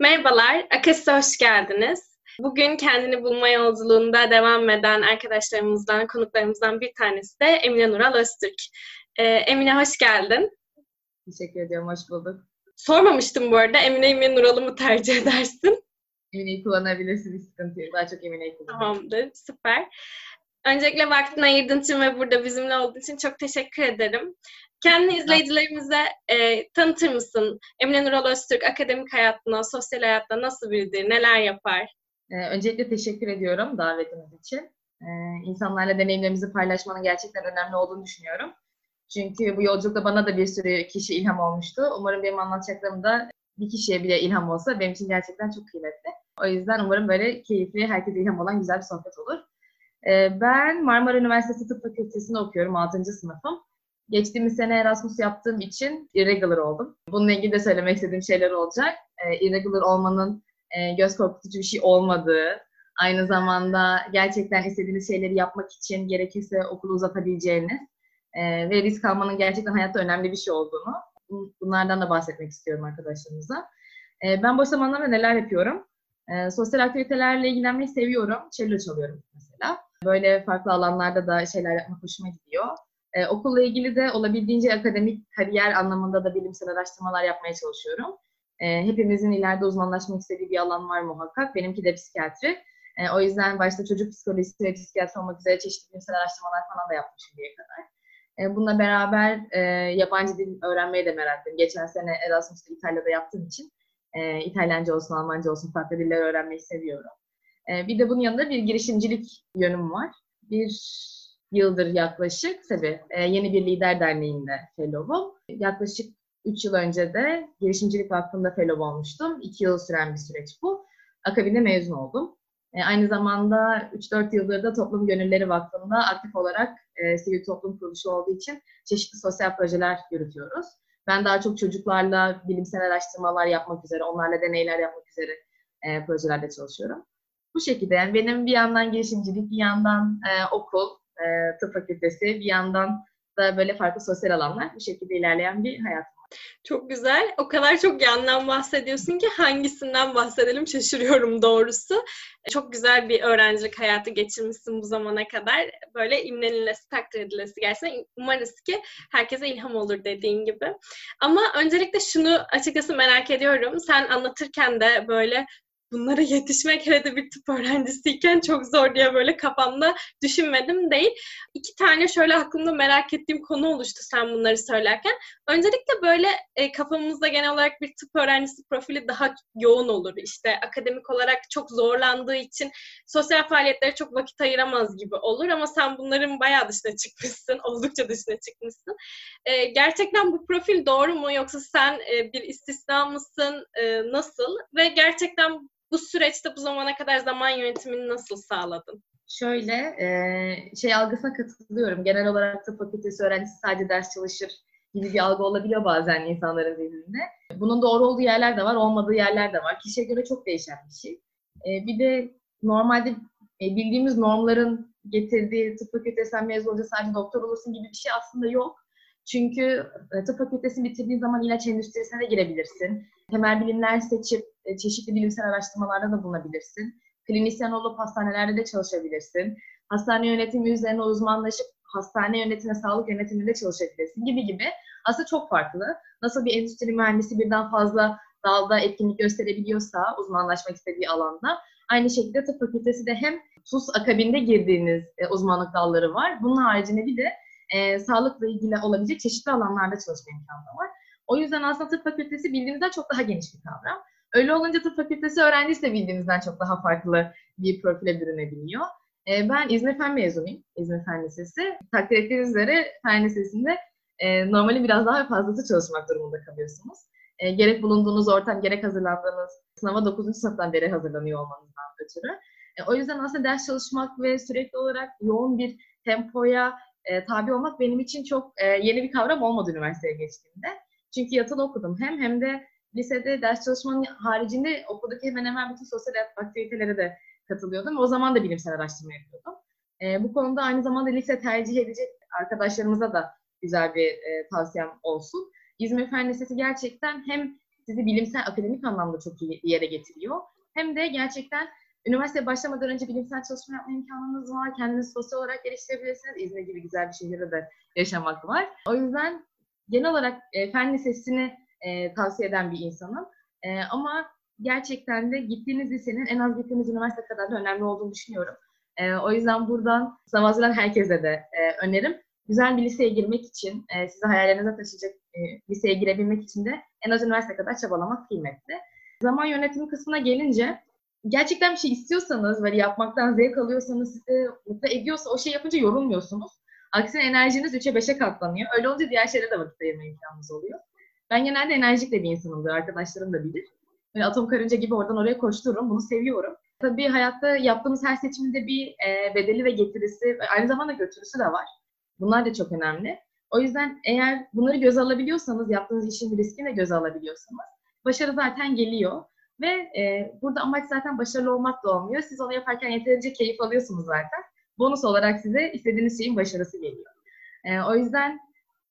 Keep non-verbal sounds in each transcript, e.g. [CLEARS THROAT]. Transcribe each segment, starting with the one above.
Merhabalar, Akas'a hoş geldiniz. Bugün kendini bulma yolculuğunda devam eden arkadaşlarımızdan, konuklarımızdan bir tanesi de Emine Nural Öztürk. Ee, Emine hoş geldin. Teşekkür ediyorum, hoş bulduk. Sormamıştım bu arada, Emine mi Nural'ı mı tercih edersin? Emine'yi kullanabilirsin, hiç sıkıntı yok. Daha çok Emine'yi kullanıyorum. Tamamdır, süper. Öncelikle vaktini ayırdığın için ve burada bizimle olduğu için çok teşekkür ederim. Kendi izleyicilerimize e, tanıtır mısın? Emine Nural Öztürk akademik hayatına, sosyal hayatta nasıl biridir, neler yapar? Ee, öncelikle teşekkür ediyorum davetiniz için. Ee, insanlarla deneyimlerimizi paylaşmanın gerçekten önemli olduğunu düşünüyorum. Çünkü bu yolculukta bana da bir sürü kişi ilham olmuştu. Umarım benim anlatacaklarım da bir kişiye bile ilham olsa benim için gerçekten çok kıymetli. O yüzden umarım böyle keyifli, herkese ilham olan güzel bir sohbet olur. Ee, ben Marmara Üniversitesi Tıp Fakültesi'nde okuyorum, 6. sınıfım. Geçtiğimiz sene Erasmus yaptığım için irregular oldum. Bununla ilgili de söylemek istediğim şeyler olacak. Ee, irregular olmanın e, göz korkutucu bir şey olmadığı, aynı zamanda gerçekten istediğiniz şeyleri yapmak için gerekirse okulu uzatabileceğiniz e, ve risk almanın gerçekten hayatta önemli bir şey olduğunu, bunlardan da bahsetmek istiyorum arkadaşlarımıza. E, ben boş zamanlarda neler yapıyorum? E, sosyal aktivitelerle ilgilenmeyi seviyorum. Cello çalıyorum mesela. Böyle farklı alanlarda da şeyler yapmak hoşuma gidiyor. Ee, okulla ilgili de olabildiğince akademik kariyer anlamında da bilimsel araştırmalar yapmaya çalışıyorum. Ee, hepimizin ileride uzmanlaşmak istediği bir alan var muhakkak. Benimki de psikiyatri. Ee, o yüzden başta çocuk psikolojisi ve psikiyatri olmak üzere çeşitli bilimsel araştırmalar falan da yapmışım diye kadar. Ee, bununla beraber e, yabancı dil öğrenmeye de meraklıyım. Geçen sene Erasmus'ta İtalya'da yaptığım için e, İtalyanca olsun, Almanca olsun farklı diller öğrenmeyi seviyorum. E, bir de bunun yanında bir girişimcilik yönüm var. Bir yıldır yaklaşık tabii e, yeni bir lider derneğinde fellow'um. Yaklaşık 3 yıl önce de girişimcilik vakfında fellow olmuştum. 2 yıl süren bir süreç bu. Akabinde mezun oldum. E, aynı zamanda 3-4 yıldır da Toplum Gönülleri Vakfı'nda aktif olarak e, sivil toplum kuruluşu olduğu için çeşitli sosyal projeler yürütüyoruz. Ben daha çok çocuklarla bilimsel araştırmalar yapmak üzere, onlarla deneyler yapmak üzere e, projelerde çalışıyorum. Bu şekilde yani benim bir yandan girişimcilik, bir yandan e, okul, e, tıp fakültesi, bir yandan da böyle farklı sosyal alanlar bu şekilde ilerleyen bir hayat Çok güzel. O kadar çok yandan bahsediyorsun ki hangisinden bahsedelim şaşırıyorum doğrusu. Çok güzel bir öğrencilik hayatı geçirmişsin bu zamana kadar. Böyle imlenilesi, takdir edilesi gerçekten. Umarız ki herkese ilham olur dediğin gibi. Ama öncelikle şunu açıkçası merak ediyorum. Sen anlatırken de böyle bunlara yetişmek hele de bir tıp öğrencisiyken çok zor diye böyle kafamda düşünmedim değil. İki tane şöyle aklımda merak ettiğim konu oluştu sen bunları söylerken. Öncelikle böyle e, kafamızda genel olarak bir tıp öğrencisi profili daha yoğun olur. İşte akademik olarak çok zorlandığı için sosyal faaliyetlere çok vakit ayıramaz gibi olur ama sen bunların bayağı dışına çıkmışsın. [LAUGHS] Oldukça dışına çıkmışsın. E, gerçekten bu profil doğru mu yoksa sen e, bir istisna mısın? E, nasıl? Ve gerçekten bu süreçte bu zamana kadar zaman yönetimini nasıl sağladın? Şöyle, e, şey algısına katılıyorum. Genel olarak tıp fakültesi öğrencisi sadece ders çalışır gibi bir algı olabiliyor bazen insanların zihninde. Bunun doğru olduğu yerler de var, olmadığı yerler de var. Kişiye göre çok değişen bir şey. E, bir de normalde e, bildiğimiz normların getirdiği tıp fakültesinden mezun olunca sadece doktor olursun gibi bir şey aslında yok. Çünkü tıp fakültesini bitirdiğin zaman ilaç endüstrisine de girebilirsin. Temel bilimler seçip e, çeşitli bilimsel araştırmalarda da bulunabilirsin. Klinisyen olup hastanelerde de çalışabilirsin. Hastane yönetimi üzerine uzmanlaşıp hastane yönetimi, sağlık yönetiminde çalışabilirsin gibi gibi. Aslında çok farklı. Nasıl bir endüstri mühendisi birden fazla dalda etkinlik gösterebiliyorsa uzmanlaşmak istediği alanda aynı şekilde tıp fakültesi de hem TUS akabinde girdiğiniz e, uzmanlık dalları var. Bunun haricinde bir de e, sağlıkla ilgili olabilecek çeşitli alanlarda çalışma imkanı var. O yüzden aslında tıp fakültesi bildiğimizden çok daha geniş bir kavram. Öyle olunca tıp fakültesi öğrencisi de bildiğimizden çok daha farklı bir profile bürünebiliyor. E, ben İzmir Fen mezunuyum. İzmir Fen Lisesi. Takdir ettiğiniz üzere Fen Lisesi'nde e, normali biraz daha fazlası çalışmak durumunda kalıyorsunuz. E, gerek bulunduğunuz ortam, gerek hazırlandığınız sınava 9. sınıftan beri hazırlanıyor olmanızdan ötürü. E, o yüzden aslında ders çalışmak ve sürekli olarak yoğun bir tempoya e, tabi olmak benim için çok e, yeni bir kavram olmadı üniversiteye geçtiğimde. Çünkü yatılı okudum hem hem de lisede ders çalışmanın haricinde okuldaki hemen hemen bütün sosyal aktivitelere de katılıyordum. O zaman da bilimsel araştırma yapıyordum. E, bu konuda aynı zamanda lise tercih edecek arkadaşlarımıza da güzel bir e, tavsiyem olsun. İzmir Fen Lisesi gerçekten hem sizi bilimsel, akademik anlamda çok iyi bir yere getiriyor. Hem de gerçekten üniversiteye başlamadan önce bilimsel çalışma yapma imkanınız var. Kendinizi sosyal olarak geliştirebilirsiniz. İzmir gibi güzel bir şehirde de yaşamak var. O yüzden genel olarak e, fen lisesini e, tavsiye eden bir insanım. E, ama gerçekten de gittiğiniz lisenin en az gittiğiniz üniversite kadar da önemli olduğunu düşünüyorum. E, o yüzden buradan sınav hazırlanan herkese de e, önerim. Güzel bir liseye girmek için, e, sizi hayallerinize taşıyacak e, liseye girebilmek için de en az üniversite kadar çabalamak kıymetli. Zaman yönetimi kısmına gelince gerçekten bir şey istiyorsanız ve yapmaktan zevk alıyorsanız sizi mutlu ediyorsa o şey yapınca yorulmuyorsunuz. Aksine enerjiniz 3'e 5'e katlanıyor. Öyle olunca diğer şeylere de vakit ayırma imkanınız oluyor. Ben genelde enerjik de bir insanımdır. Arkadaşlarım da bilir. Böyle atom karınca gibi oradan oraya koştururum. Bunu seviyorum. Tabii hayatta yaptığımız her seçiminde bir e, bedeli ve getirisi, aynı zamanda götürüsü de var. Bunlar da çok önemli. O yüzden eğer bunları göz alabiliyorsanız, yaptığınız işin riskini de göz alabiliyorsanız, başarı zaten geliyor. Ve e, burada amaç zaten başarılı olmak da olmuyor. Siz onu yaparken yeterince keyif alıyorsunuz zaten. Bonus olarak size istediğiniz şeyin başarısı geliyor. E, o yüzden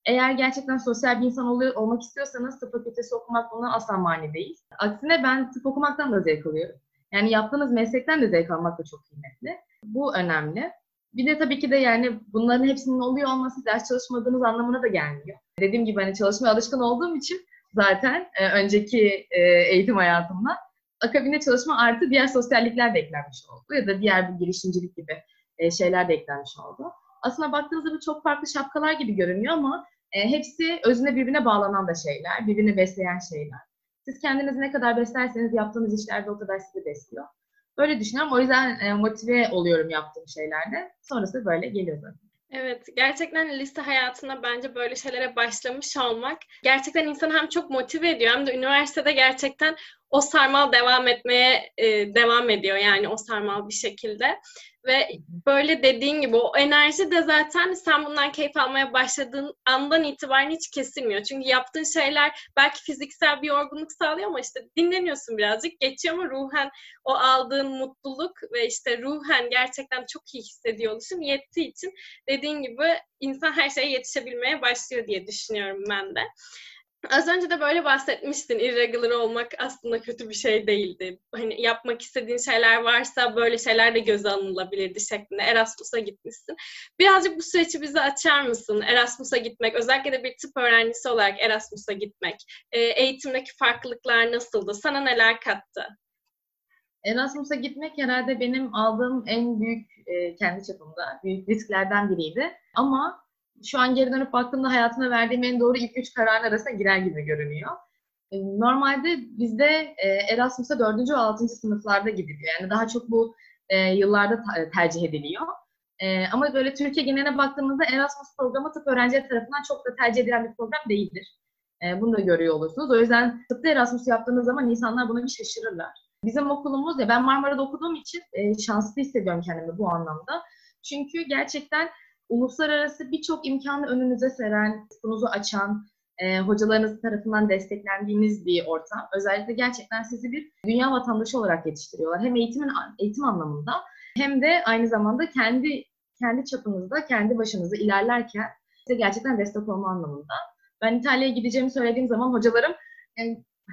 eğer gerçekten sosyal bir insan oluyor, olmak istiyorsanız tıp fakültesi okumak buna asla mani değil. Aksine ben tıp okumaktan da zevk alıyorum. Yani yaptığınız meslekten de zevk almak da çok kıymetli. Bu önemli. Bir de tabii ki de yani bunların hepsinin oluyor olması ders çalışmadığınız anlamına da gelmiyor. Dediğim gibi hani çalışmaya alışkın olduğum için zaten e, önceki e, eğitim hayatımda akabinde çalışma artı diğer sosyallikler de eklenmiş oldu ya da diğer bir girişimcilik gibi e, şeyler de eklenmiş oldu. Aslında baktığınızda bu çok farklı şapkalar gibi görünüyor ama e, hepsi özüne birbirine bağlanan da şeyler, birbirini besleyen şeyler. Siz kendinizi ne kadar beslerseniz yaptığınız işlerde o kadar sizi besliyor. Böyle düşünüyorum. O yüzden e, motive oluyorum yaptığım şeylerde. Sonrası böyle geliyor zaten. Evet, gerçekten lise hayatında bence böyle şeylere başlamış olmak gerçekten insanı hem çok motive ediyor hem de üniversitede gerçekten o sarmal devam etmeye e, devam ediyor yani o sarmal bir şekilde. Ve böyle dediğin gibi o enerji de zaten sen bundan keyif almaya başladığın andan itibaren hiç kesilmiyor. Çünkü yaptığın şeyler belki fiziksel bir yorgunluk sağlıyor ama işte dinleniyorsun birazcık geçiyor ama ruhen o aldığın mutluluk ve işte ruhen gerçekten çok iyi hissediyor oluşum yettiği için dediğin gibi insan her şeye yetişebilmeye başlıyor diye düşünüyorum ben de. Az önce de böyle bahsetmiştin. Irregular olmak aslında kötü bir şey değildi. Hani yapmak istediğin şeyler varsa böyle şeyler de göze alınabilirdi şeklinde. Erasmus'a gitmişsin. Birazcık bu süreci bize açar mısın? Erasmus'a gitmek, özellikle de bir tıp öğrencisi olarak Erasmus'a gitmek. E, eğitimdeki farklılıklar nasıldı? Sana neler kattı? Erasmus'a gitmek herhalde benim aldığım en büyük e, kendi çapımda büyük risklerden biriydi. Ama şu an geri dönüp baktığımda hayatıma verdiğim en doğru ilk üç kararın arasına girer gibi görünüyor. E, normalde bizde e, Erasmus'a dördüncü ve altıncı sınıflarda gidiliyor. Yani daha çok bu e, yıllarda tercih ediliyor. Ama böyle Türkiye geneline baktığımızda Erasmus programı tıp öğrencileri tarafından çok da tercih edilen bir program değildir. Bunu da görüyor olursunuz. O yüzden tıpta Erasmus yaptığınız zaman insanlar buna bir şaşırırlar. Bizim okulumuz ya ben Marmara'da okuduğum için şanslı hissediyorum kendimi bu anlamda. Çünkü gerçekten uluslararası birçok imkanı önünüze seren, ufkunuzu açan, e, hocalarınız tarafından desteklendiğiniz bir ortam. Özellikle gerçekten sizi bir dünya vatandaşı olarak yetiştiriyorlar. Hem eğitimin eğitim anlamında hem de aynı zamanda kendi kendi çapınızda, kendi başınıza ilerlerken size gerçekten destek olma anlamında. Ben İtalya'ya gideceğimi söylediğim zaman hocalarım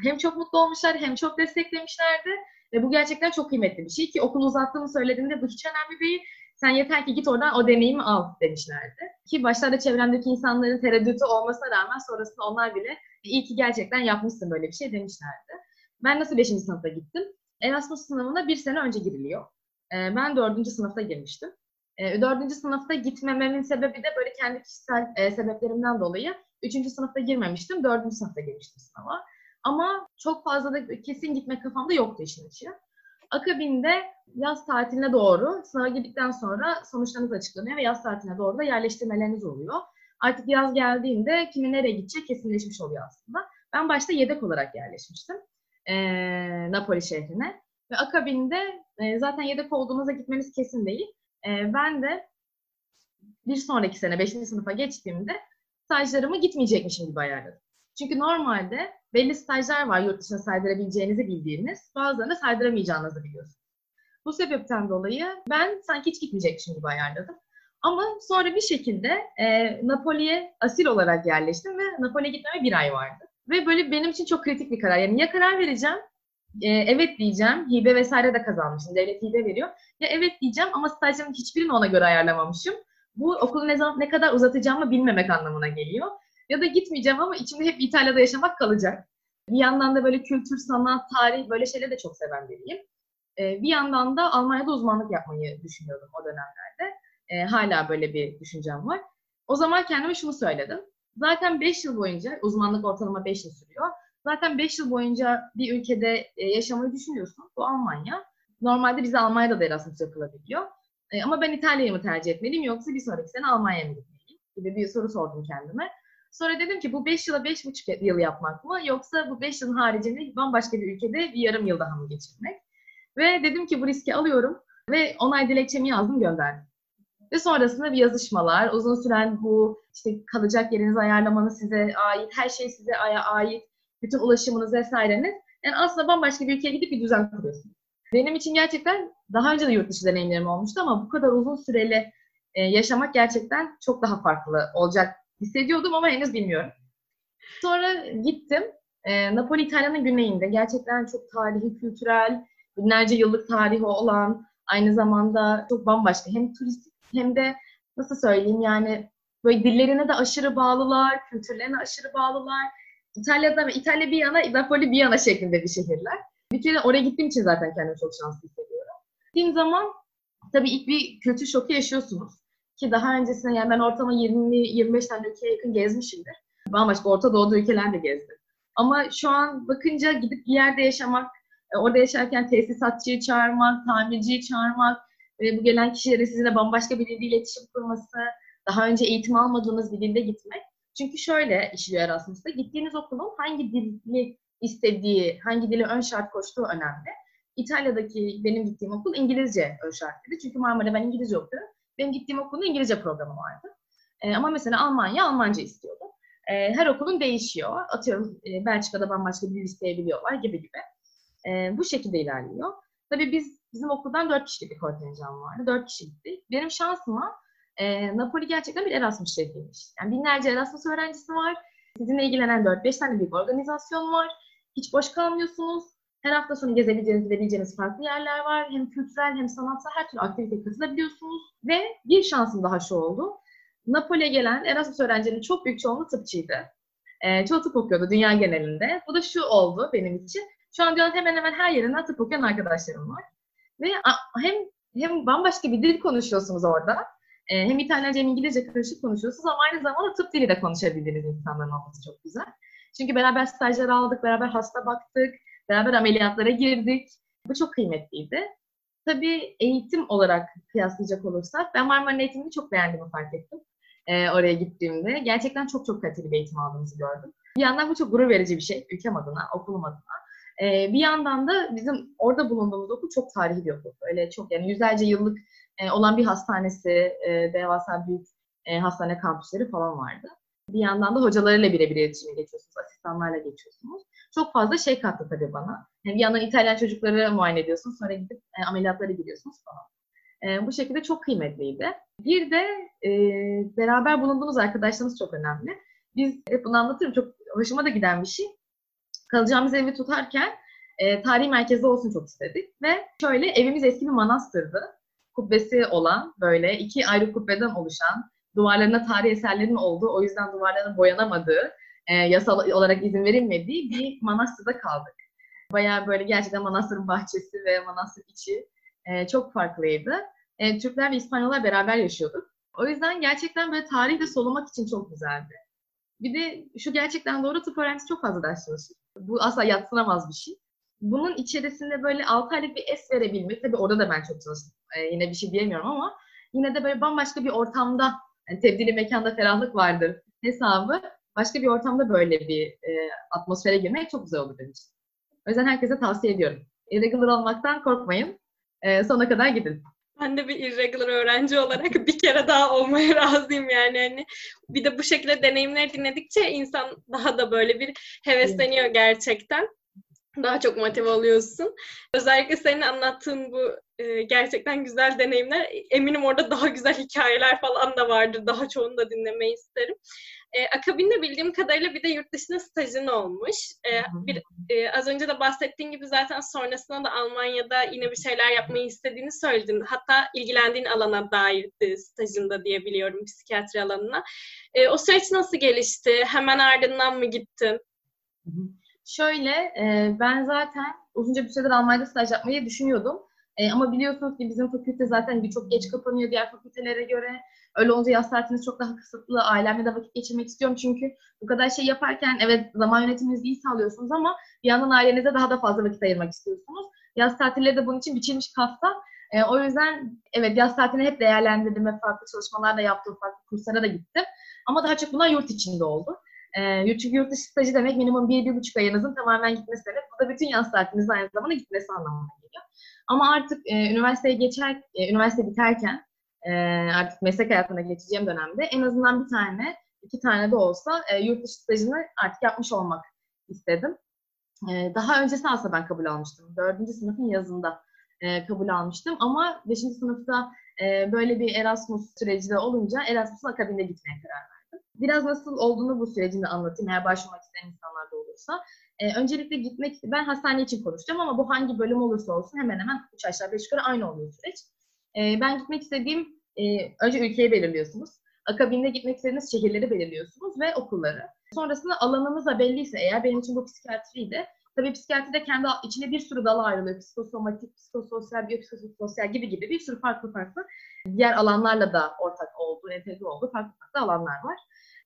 hem çok mutlu olmuşlar hem çok desteklemişlerdi. Ve bu gerçekten çok kıymetli bir şey ki okul uzattığımı söylediğimde bu hiç önemli değil. Sen yeter ki git oradan o deneyimi al demişlerdi. Ki başlarda çevremdeki insanların tereddütü olmasına rağmen sonrasında onlar bile iyi ki gerçekten yapmışsın böyle bir şey demişlerdi. Ben nasıl 5. sınıfta gittim? Erasmus sınavına bir sene önce giriliyor. Ee, ben 4. sınıfta girmiştim. Ee, 4. sınıfta gitmememin sebebi de böyle kendi kişisel e, sebeplerimden dolayı 3. sınıfta girmemiştim. 4. sınıfta girmiştim sınava. Ama çok fazla da kesin gitme kafamda yoktu işin içi. Akabinde yaz tatiline doğru sınava girdikten sonra sonuçlarınız açıklanıyor ve yaz tatiline doğru da yerleştirmeleriniz oluyor. Artık yaz geldiğinde kimin nereye gidecek kesinleşmiş oluyor aslında. Ben başta yedek olarak yerleşmiştim e, Napoli şehrine. Ve akabinde e, zaten yedek olduğunuzda gitmeniz kesin değil. E, ben de bir sonraki sene 5. sınıfa geçtiğimde stajlarımı gitmeyecekmişim gibi ayarladım. Çünkü normalde belli stajlar var yurt dışına saydırabileceğinizi bildiğiniz. Bazılarını saydıramayacağınızı biliyorsunuz. Bu sebepten dolayı ben sanki hiç gitmeyecekmişim gibi ayarladım. Ama sonra bir şekilde e, Napoli'ye asil olarak yerleştim ve Napoli'ye gitmeme bir ay vardı. Ve böyle benim için çok kritik bir karar. Yani ya karar vereceğim, e, evet diyeceğim, hibe vesaire de kazanmışım, devlet hibe veriyor. Ya evet diyeceğim ama stajlarımın hiçbirini ona göre ayarlamamışım. Bu okulu ne zaman ne kadar uzatacağımı bilmemek anlamına geliyor. Ya da gitmeyeceğim ama içimde hep İtalya'da yaşamak kalacak. Bir yandan da böyle kültür, sanat, tarih böyle şeyleri de çok seven biriyim. Ee, bir yandan da Almanya'da uzmanlık yapmayı düşünüyordum o dönemlerde. Ee, hala böyle bir düşüncem var. O zaman kendime şunu söyledim. Zaten 5 yıl boyunca, uzmanlık ortalama 5 yıl sürüyor. Zaten 5 yıl boyunca bir ülkede e, yaşamayı düşünüyorsun. Bu Almanya. Normalde bize Almanya'da da Erasmus yapılabiliyor. E, ama ben İtalya'yı mı tercih etmeliyim yoksa bir sonraki sene Almanya'ya mı gitmeliyim gibi bir soru sordum kendime. Sonra dedim ki bu 5 yıla 5,5 yıl yapmak mı yoksa bu 5 yılın haricinde bambaşka bir ülkede bir yarım yıl daha mı geçirmek? Ve dedim ki bu riski alıyorum ve onay dilekçemi yazdım gönderdim. Ve sonrasında bir yazışmalar, uzun süren bu işte kalacak yerinizi ayarlamanız size ait, her şey size ait, bütün ulaşımınız vesaireniz. Yani aslında bambaşka bir ülkeye gidip bir düzen kuruyorsunuz. Benim için gerçekten daha önce de yurt dışı deneyimlerim olmuştu ama bu kadar uzun süreli yaşamak gerçekten çok daha farklı olacak hissediyordum ama henüz bilmiyorum. Sonra gittim. E, Napoli İtalya'nın güneyinde. Gerçekten çok tarihi, kültürel, binlerce yıllık tarihi olan, aynı zamanda çok bambaşka. Hem turistik hem de nasıl söyleyeyim yani böyle dillerine de aşırı bağlılar, kültürlerine aşırı bağlılar. İtalya'da ve İtalya bir yana, Napoli bir yana şeklinde bir şehirler. Bir kere oraya gittiğim için zaten kendimi çok şanslı hissediyorum. Gittiğim zaman tabii ilk bir kültür şoku yaşıyorsunuz. Ki daha öncesinde yani ben ortalama 20-25 tane ülkeye yakın gezmişimdir. Bambaşka Orta Doğu'da ülkeler de gezdim. Ama şu an bakınca gidip bir yerde yaşamak, e, orada yaşarken tesisatçıyı çağırmak, tamirciyi çağırmak, ve bu gelen kişilerin sizinle bambaşka bir dilde iletişim kurması, daha önce eğitim almadığınız bir dilde gitmek. Çünkü şöyle işliyor Erasmus'ta, gittiğiniz okulun hangi dili istediği, hangi dili ön şart koştuğu önemli. İtalya'daki benim gittiğim okul İngilizce ön şartlıydı. Çünkü Marmara'da ben İngilizce okuyorum. Benim gittiğim okulun İngilizce programı vardı. E, ama mesela Almanya Almanca istiyordu. E, her okulun değişiyor. Atıyorum e, Belçika'da bambaşka bir dil isteyebiliyorlar gibi gibi. E, bu şekilde ilerliyor. Tabii biz bizim okuldan dört kişilik bir kontenjan vardı. Dört kişi gittik. Benim şansıma e, Napoli gerçekten bir Erasmus şehriymiş. Yani binlerce Erasmus öğrencisi var. Sizinle ilgilenen 4-5 tane bir organizasyon var. Hiç boş kalmıyorsunuz. Her hafta sonu gezebileceğiniz, gidebileceğiniz farklı yerler var. Hem kültürel hem sanatsal her türlü aktiviteye katılabiliyorsunuz. Ve bir şansım daha şu oldu. Napoli'ye gelen Erasmus öğrencilerin çok büyük çoğunluğu tıpçıydı. E, çoğu tıp okuyordu dünya genelinde. Bu da şu oldu benim için. Şu an dünyanın hemen hemen her yerinden tıp okuyan arkadaşlarım var. Ve hem hem bambaşka bir dil konuşuyorsunuz orada. E, hem İtalyanca hem İngilizce karışık konuşuyorsunuz ama aynı zamanda tıp dili de konuşabildiğiniz insanların olması çok güzel. Çünkü beraber stajyer aldık, beraber hasta baktık, beraber ameliyatlara girdik. Bu çok kıymetliydi. Tabii eğitim olarak kıyaslayacak olursak ben Marmara'nın eğitimini çok beğendiğimi fark ettim. E, oraya gittiğimde. Gerçekten çok çok kaliteli bir eğitim aldığımızı gördüm. Bir yandan bu çok gurur verici bir şey ülkem adına, okulum adına. E, bir yandan da bizim orada bulunduğumuz okul çok tarihi bir okul. Öyle çok yani yüzlerce yıllık e, olan bir hastanesi, e, devasa büyük e, hastane kampüsleri falan vardı. Bir yandan da hocalarıyla birebir iletişime geçiyorsunuz, asistanlarla geçiyorsunuz. Çok fazla şey kattı tabii bana. Yani bir yandan İtalyan çocukları muayene ediyorsunuz, sonra gidip e, ameliyatlara giriyorsunuz falan. E, bu şekilde çok kıymetliydi. Bir de e, beraber bulunduğumuz arkadaşlarımız çok önemli. Biz hep bunu anlatırım, çok hoşuma da giden bir şey. Kalacağımız evi tutarken e, tarihi merkezde olsun çok istedik. Ve şöyle evimiz eski bir manastırdı. Kubbesi olan böyle iki ayrı kubbeden oluşan duvarlarına tarih eserlerin olduğu, o yüzden duvarların boyanamadığı, e, yasal olarak izin verilmediği bir manastırda kaldık. Bayağı böyle gerçekten manastırın bahçesi ve manastır içi e, çok farklıydı. E, Türkler ve İspanyollar beraber yaşıyorduk. O yüzden gerçekten böyle tarihle solumak için çok güzeldi. Bir de şu gerçekten doğru tıp öğrencisi çok fazla ders çalışır. Bu asla yatsınamaz bir şey. Bunun içerisinde böyle 6 aylık bir es verebilmek, tabii orada da ben çok çalıştım. Ee, yine bir şey diyemiyorum ama yine de böyle bambaşka bir ortamda, yani tebdili mekanda ferahlık vardır hesabı. Başka bir ortamda böyle bir e, atmosfere girmek çok güzel olur için. O yüzden herkese tavsiye ediyorum. Irregular olmaktan korkmayın. E, sona kadar gidin. Ben de bir irregular öğrenci olarak bir kere daha olmaya [LAUGHS] razıyım yani. Hani bir de bu şekilde deneyimleri dinledikçe insan daha da böyle bir hevesleniyor gerçekten. Daha çok motive oluyorsun. Özellikle senin anlattığın bu e, gerçekten güzel deneyimler. Eminim orada daha güzel hikayeler falan da vardır. Daha çoğunu da dinlemeyi isterim. E, akabinde bildiğim kadarıyla bir de yurt dışında stajın olmuş. E, bir, e, az önce de bahsettiğin gibi zaten sonrasında da Almanya'da yine bir şeyler yapmayı istediğini söyledin. Hatta ilgilendiğin alana dairdi stajında diye biliyorum psikiyatri alanına. E, o süreç nasıl gelişti? Hemen ardından mı gittin? Şöyle, e, ben zaten uzunca bir süredir Almanya'da staj yapmayı düşünüyordum. E, ama biliyorsunuz ki bizim fakülte zaten çok geç kapanıyor diğer fakültelere göre. Öyle olunca yaz tatiliniz çok daha kısıtlı. Ailemle de vakit geçirmek istiyorum çünkü bu kadar şey yaparken evet zaman yönetiminizi iyi sağlıyorsunuz ama bir yandan ailenize daha da fazla vakit ayırmak istiyorsunuz. Yaz tatilleri de bunun için biçilmiş kafta. E, o yüzden evet yaz tatilini hep değerlendirdim ve farklı çalışmalar da yaptım, farklı kurslara da gittim. Ama daha çok bunlar yurt içinde oldu. E, çünkü yurt dışı stajı demek minimum bir, bir buçuk ayınızın tamamen gitmesi demek. Bu da bütün yaz tatilinizin aynı zamanda gitmesi anlamına geliyor. Ama artık e, üniversiteye geçer, e, üniversite biterken e, artık meslek hayatına geçeceğim dönemde en azından bir tane, iki tane de olsa e, yurt dışı stajını artık yapmış olmak istedim. E, daha öncesi aslında ben kabul almıştım. Dördüncü sınıfın yazında e, kabul almıştım. Ama beşinci sınıfta e, böyle bir Erasmus süreci de olunca Erasmus'un akabinde gitmeye karar verdim. Biraz nasıl olduğunu bu sürecini anlatayım eğer başvurmak isteyen insanlar da olursa. E, öncelikle gitmek, ben hastane için konuşacağım ama bu hangi bölüm olursa olsun hemen hemen 3 aşağı 5 yukarı aynı oluyor süreç. E, ben gitmek istediğim, e, önce ülkeyi belirliyorsunuz. Akabinde gitmek istediğiniz şehirleri belirliyorsunuz ve okulları. Sonrasında alanınız da belliyse eğer, benim için bu psikiyatriydi. Tabii psikiyatride kendi içine bir sürü dal ayrılıyor. Psikosomatik, psikososyal, biyopsikososyal gibi gibi bir sürü farklı farklı diğer alanlarla da ortak olduğu, entegre olduğu farklı farklı alanlar var.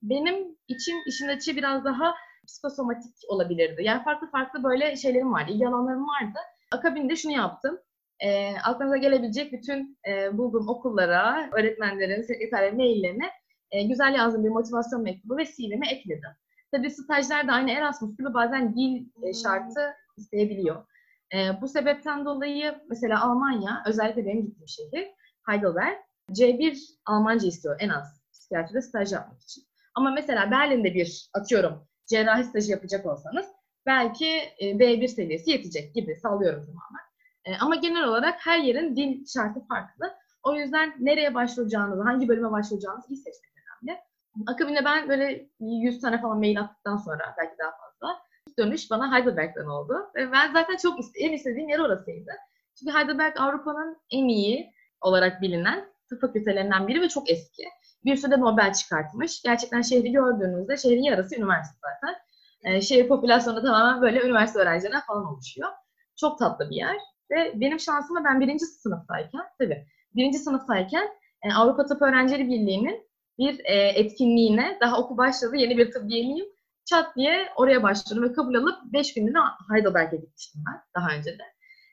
Benim için işin açığı biraz daha psikosomatik olabilirdi. Yani farklı farklı böyle şeylerim vardı, ilgi alanlarım vardı. Akabinde şunu yaptım. E, aklınıza gelebilecek bütün e, bulduğum okullara, öğretmenlerin, sekreterlerin maillerini e, güzel yazdığım bir motivasyon mektubu ve CV'mi ekledim. Tabii stajlar da aynı Erasmus gibi bazen dil e, şartı isteyebiliyor. E, bu sebepten dolayı mesela Almanya, özellikle benim gittiğim şehir, Heidelberg, C1 Almanca istiyor en az psikiyatride staj yapmak için. Ama mesela Berlin'de bir, atıyorum, cerrahi stajı yapacak olsanız belki e, B1 seviyesi yetecek gibi sallıyorum tamamen. E, ama genel olarak her yerin dil şartı farklı. O yüzden nereye başvuracağınızı, hangi bölüme başvuracağınızı iyi seçmek önemli. Akabinde ben böyle 100 tane falan mail attıktan sonra belki daha fazla dönüş bana Heidelberg'den oldu. Ve ben zaten çok en istediğim yer orasıydı. Çünkü Heidelberg Avrupa'nın en iyi olarak bilinen tıp fakültelerinden biri ve çok eski bir sürü Nobel çıkartmış. Gerçekten şehri gördüğünüzde şehrin yarısı üniversite zaten. E, şehir popülasyonu tamamen böyle üniversite öğrencilerine falan oluşuyor. Çok tatlı bir yer. Ve benim şansıma ben birinci sınıftayken, tabii birinci sınıftayken e, Avrupa Tıp Öğrencileri Birliği'nin bir e, etkinliğine, daha okul başladı, yeni bir tıbbiyeliyim. Çat diye oraya başladım ve kabul alıp 5 günlüğüne Heidelberg'e gitmiştim ben daha önce de.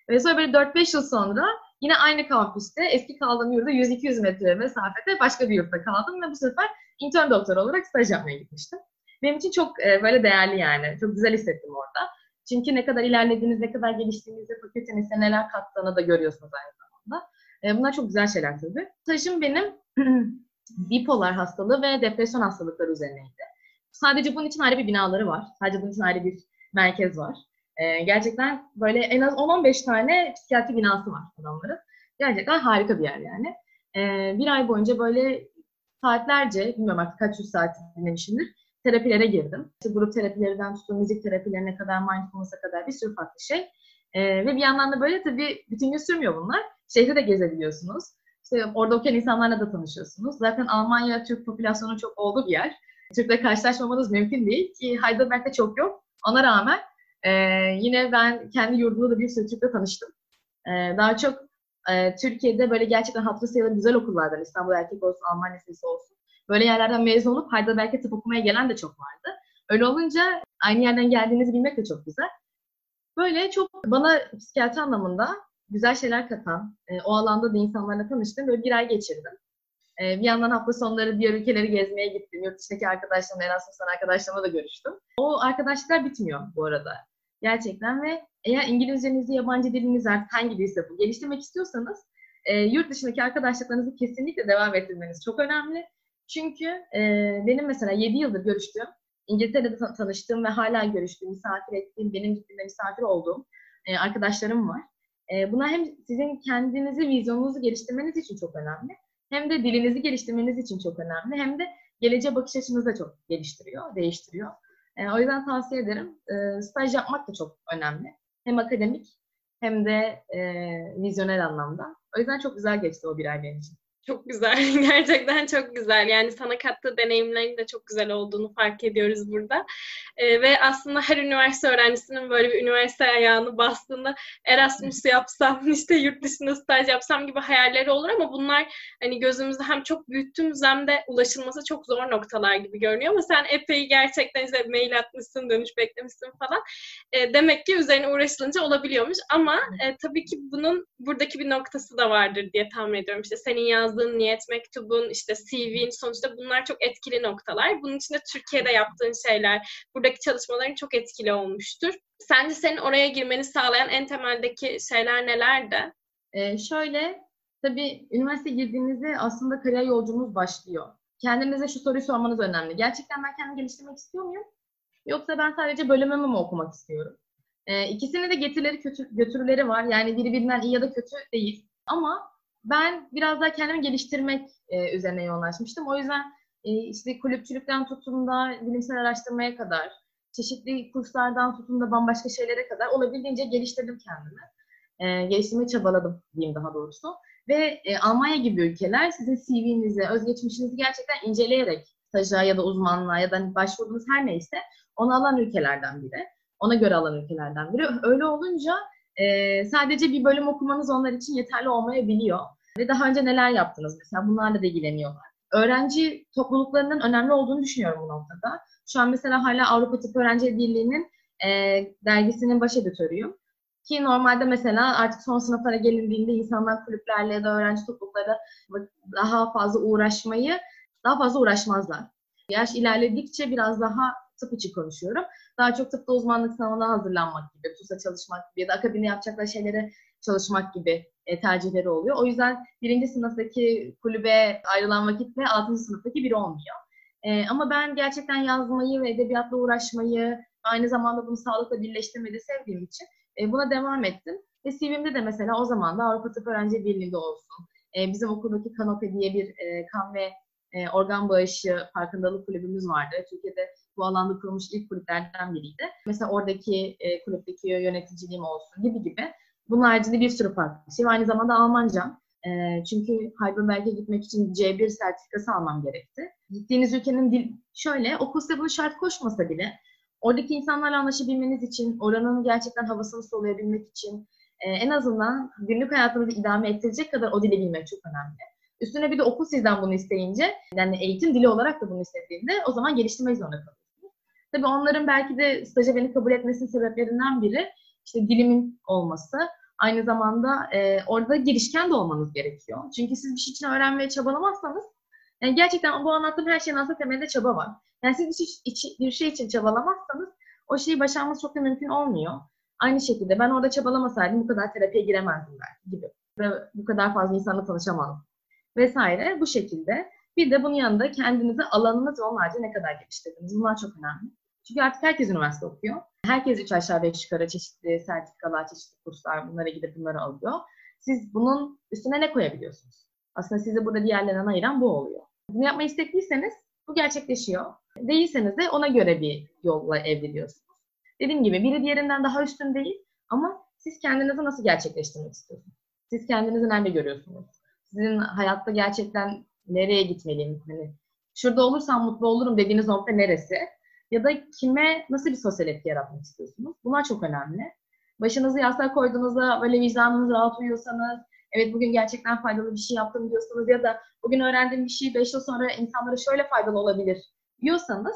Ve sonra böyle 4-5 yıl sonra Yine aynı kampüste eski kaldığım yurda 100-200 metre mesafede başka bir yurtta kaldım ve bu sefer intern doktor olarak staj yapmaya gitmiştim. Benim için çok e, böyle değerli yani. Çok güzel hissettim orada. Çünkü ne kadar ilerlediğiniz, ne kadar geliştiğinizde fakültenin neler kattığını da görüyorsunuz aynı zamanda. E, bunlar çok güzel şeyler tabii. Stajım benim [CLEARS THROAT] bipolar hastalığı ve depresyon hastalıkları üzerineydi. Sadece bunun için ayrı bir binaları var. Sadece bunun için ayrı bir merkez var. E, gerçekten böyle en az 10-15 tane psikiyatri binası var adamların. Gerçekten harika bir yer yani. E, bir ay boyunca böyle saatlerce, bilmiyorum artık kaç yüz saat dinlemişimdir, terapilere girdim. İşte grup terapilerinden tutun, müzik terapilerine kadar, mindfulness'a kadar bir sürü farklı şey. E, ve bir yandan da böyle tabii bütün gün sürmüyor bunlar. Şehri de gezebiliyorsunuz. İşte orada okuyan insanlarla da tanışıyorsunuz. Zaten Almanya Türk popülasyonu çok olduğu bir yer. Türk'le karşılaşmamanız mümkün değil ki Heidelberg'de çok yok. Ona rağmen ee, yine ben kendi yurdumda da bir sürü Türk'le tanıştım. Ee, daha çok e, Türkiye'de böyle gerçekten hatırı sayılır güzel okullardan, İstanbul Erkek olsun, Alman Lisesi olsun. Böyle yerlerden mezun olup Heidelberg'e tıp okumaya gelen de çok vardı. Öyle olunca aynı yerden geldiğinizi bilmek de çok güzel. Böyle çok bana psikiyatri anlamında güzel şeyler katan, e, o alanda da insanlarla tanıştım. Böyle bir ay geçirdim. E, bir yandan hafta sonları diğer ülkeleri gezmeye gittim. Yurt dışındaki arkadaşlarımla, Erasmus'tan arkadaşlarımla da görüştüm. O arkadaşlıklar bitmiyor bu arada. Gerçekten ve eğer İngilizcenizi, yabancı diliniz artık hangi dilse bu geliştirmek istiyorsanız e, yurt dışındaki arkadaşlıklarınızı kesinlikle devam ettirmeniz çok önemli. Çünkü e, benim mesela 7 yıldır görüştüğüm, İngiltere'de tanıştığım ve hala görüştüğüm, misafir ettiğim, benim gittiğimde misafir olduğum e, arkadaşlarım var. E, bunlar hem sizin kendinizi, vizyonunuzu geliştirmeniz için çok önemli. Hem de dilinizi geliştirmeniz için çok önemli. Hem de geleceğe bakış açınızı da çok geliştiriyor, değiştiriyor. E, o yüzden tavsiye ederim. E, staj yapmak da çok önemli. Hem akademik hem de e, vizyonel anlamda. O yüzden çok güzel geçti o bir ay benim için. Çok güzel. [LAUGHS] Gerçekten çok güzel. Yani sana kattığı deneyimlerin de çok güzel olduğunu fark ediyoruz burada. Ee, ve aslında her üniversite öğrencisinin böyle bir üniversite ayağını bastığında Erasmus yapsam, [LAUGHS] işte yurt dışında staj yapsam gibi hayalleri olur ama bunlar hani gözümüzde hem çok büyüttüğümüz hem de ulaşılması çok zor noktalar gibi görünüyor ama sen epey gerçekten işte mail atmışsın, dönüş beklemişsin falan. E, demek ki üzerine uğraşılınca olabiliyormuş ama e, tabii ki bunun buradaki bir noktası da vardır diye tahmin ediyorum. İşte senin yazdığın yazdığın niyet mektubun, işte CV'nin sonuçta bunlar çok etkili noktalar. Bunun için de Türkiye'de yaptığın şeyler, buradaki çalışmaların çok etkili olmuştur. Sence senin oraya girmeni sağlayan en temeldeki şeyler nelerdi? Ee, şöyle, tabii üniversite girdiğinizde aslında kariyer yolculuğunuz başlıyor. Kendinize şu soruyu sormanız önemli. Gerçekten ben kendimi geliştirmek istiyor muyum? Yoksa ben sadece bölümümü mi okumak istiyorum? Ee, ikisinin de getirileri kötü, götürüleri var. Yani biri birinden iyi ya da kötü değil. Ama ben biraz daha kendimi geliştirmek e, üzerine yoğunlaşmıştım. O yüzden e, işte kulüpçülükten tutun da bilimsel araştırmaya kadar, çeşitli kurslardan tutun da bambaşka şeylere kadar olabildiğince geliştirdim kendimi. E, geliştirmeye çabaladım diyeyim daha doğrusu. Ve e, Almanya gibi ülkeler sizin CV'nizi, özgeçmişinizi gerçekten inceleyerek staja ya da uzmanlığa ya da hani başvurduğunuz her neyse onu alan ülkelerden biri. Ona göre alan ülkelerden biri. Öyle olunca e, sadece bir bölüm okumanız onlar için yeterli olmayabiliyor. Ve daha önce neler yaptınız mesela bunlarla da ilgileniyorlar. Öğrenci topluluklarının önemli olduğunu düşünüyorum bu noktada. Şu an mesela hala Avrupa Tıp Öğrenci Birliği'nin e, dergisinin baş editörüyüm. Ki normalde mesela artık son sınıflara gelindiğinde insanlar kulüplerle ya da öğrenci toplulukları daha fazla uğraşmayı daha fazla uğraşmazlar. Yaş ilerledikçe biraz daha tıp için konuşuyorum. Daha çok tıpta uzmanlık sınavına hazırlanmak gibi, TUS'a çalışmak gibi ya da akabinde yapacakları şeylere çalışmak gibi e, tercihleri oluyor. O yüzden birinci sınıftaki kulübe ayrılan vakitle altıncı sınıftaki biri olmuyor. E, ama ben gerçekten yazmayı ve edebiyatla uğraşmayı aynı zamanda bunu sağlıkla birleştirmeyi de sevdiğim için e, buna devam ettim. Ve CV'mde de mesela o zaman da Avrupa Tıp Öğrenci Birliği'nde olsun. Bizim okuldaki Kanope diye bir kan ve organ bağışı farkındalık kulübümüz vardı. Türkiye'de bu alanda kurulmuş ilk kulüplerden biriydi. Mesela oradaki kulüpteki yöneticiliğim olsun gibi gibi. Bunun haricinde bir sürü farklı şey. Aynı zamanda Almanca. E, çünkü Heidelberg'e gitmek için C1 sertifikası almam gerekti. Gittiğiniz ülkenin dil şöyle, okul size bunu şart koşmasa bile oradaki insanlarla anlaşabilmeniz için, oranın gerçekten havasını soluyabilmek için e, en azından günlük hayatınızı idame ettirecek kadar o dili bilmek çok önemli. Üstüne bir de okul sizden bunu isteyince, yani eğitim dili olarak da bunu istediğinde o zaman geliştirmek zorunda kalıyorsunuz. Tabii onların belki de staja beni kabul etmesinin sebeplerinden biri işte dilimin olması. Aynı zamanda e, orada girişken de olmanız gerekiyor. Çünkü siz bir şey için öğrenmeye çabalamazsanız yani gerçekten bu anlattığım her şeyin aslında temelinde çaba var. Yani siz bir şey, için, bir şey için çabalamazsanız o şeyi başarmanız çok da mümkün olmuyor. Aynı şekilde ben orada çabalamasaydım bu kadar terapiye giremezdim belki gibi. Ve bu kadar fazla insanla tanışamazdım. Vesaire bu şekilde. Bir de bunun yanında kendinizi alanınız ve onlarca ne kadar geliştirdiniz. Bunlar çok önemli. Çünkü artık herkes üniversite okuyor. Herkes üç aşağı beş yukarı çeşitli sertifikalar, çeşitli kurslar bunlara gidip bunları alıyor. Siz bunun üstüne ne koyabiliyorsunuz? Aslında sizi burada diğerlerinden ayıran bu oluyor. Bunu yapmayı istekliyseniz bu gerçekleşiyor. Değilseniz de ona göre bir yolla evriliyorsunuz. Dediğim gibi biri diğerinden daha üstün değil ama siz kendinizi nasıl gerçekleştirmek istiyorsunuz? Siz kendinizi nerede görüyorsunuz? Sizin hayatta gerçekten nereye gitmeliyim? Hani şurada olursam mutlu olurum dediğiniz nokta neresi? Ya da kime nasıl bir sosyal etki yaratmak istiyorsunuz? Bunlar çok önemli. Başınızı yastığa koyduğunuzda böyle vicdanınız rahat uyuyorsanız, evet bugün gerçekten faydalı bir şey yaptım diyorsanız ya da bugün öğrendiğim bir şey 5 yıl sonra insanlara şöyle faydalı olabilir diyorsanız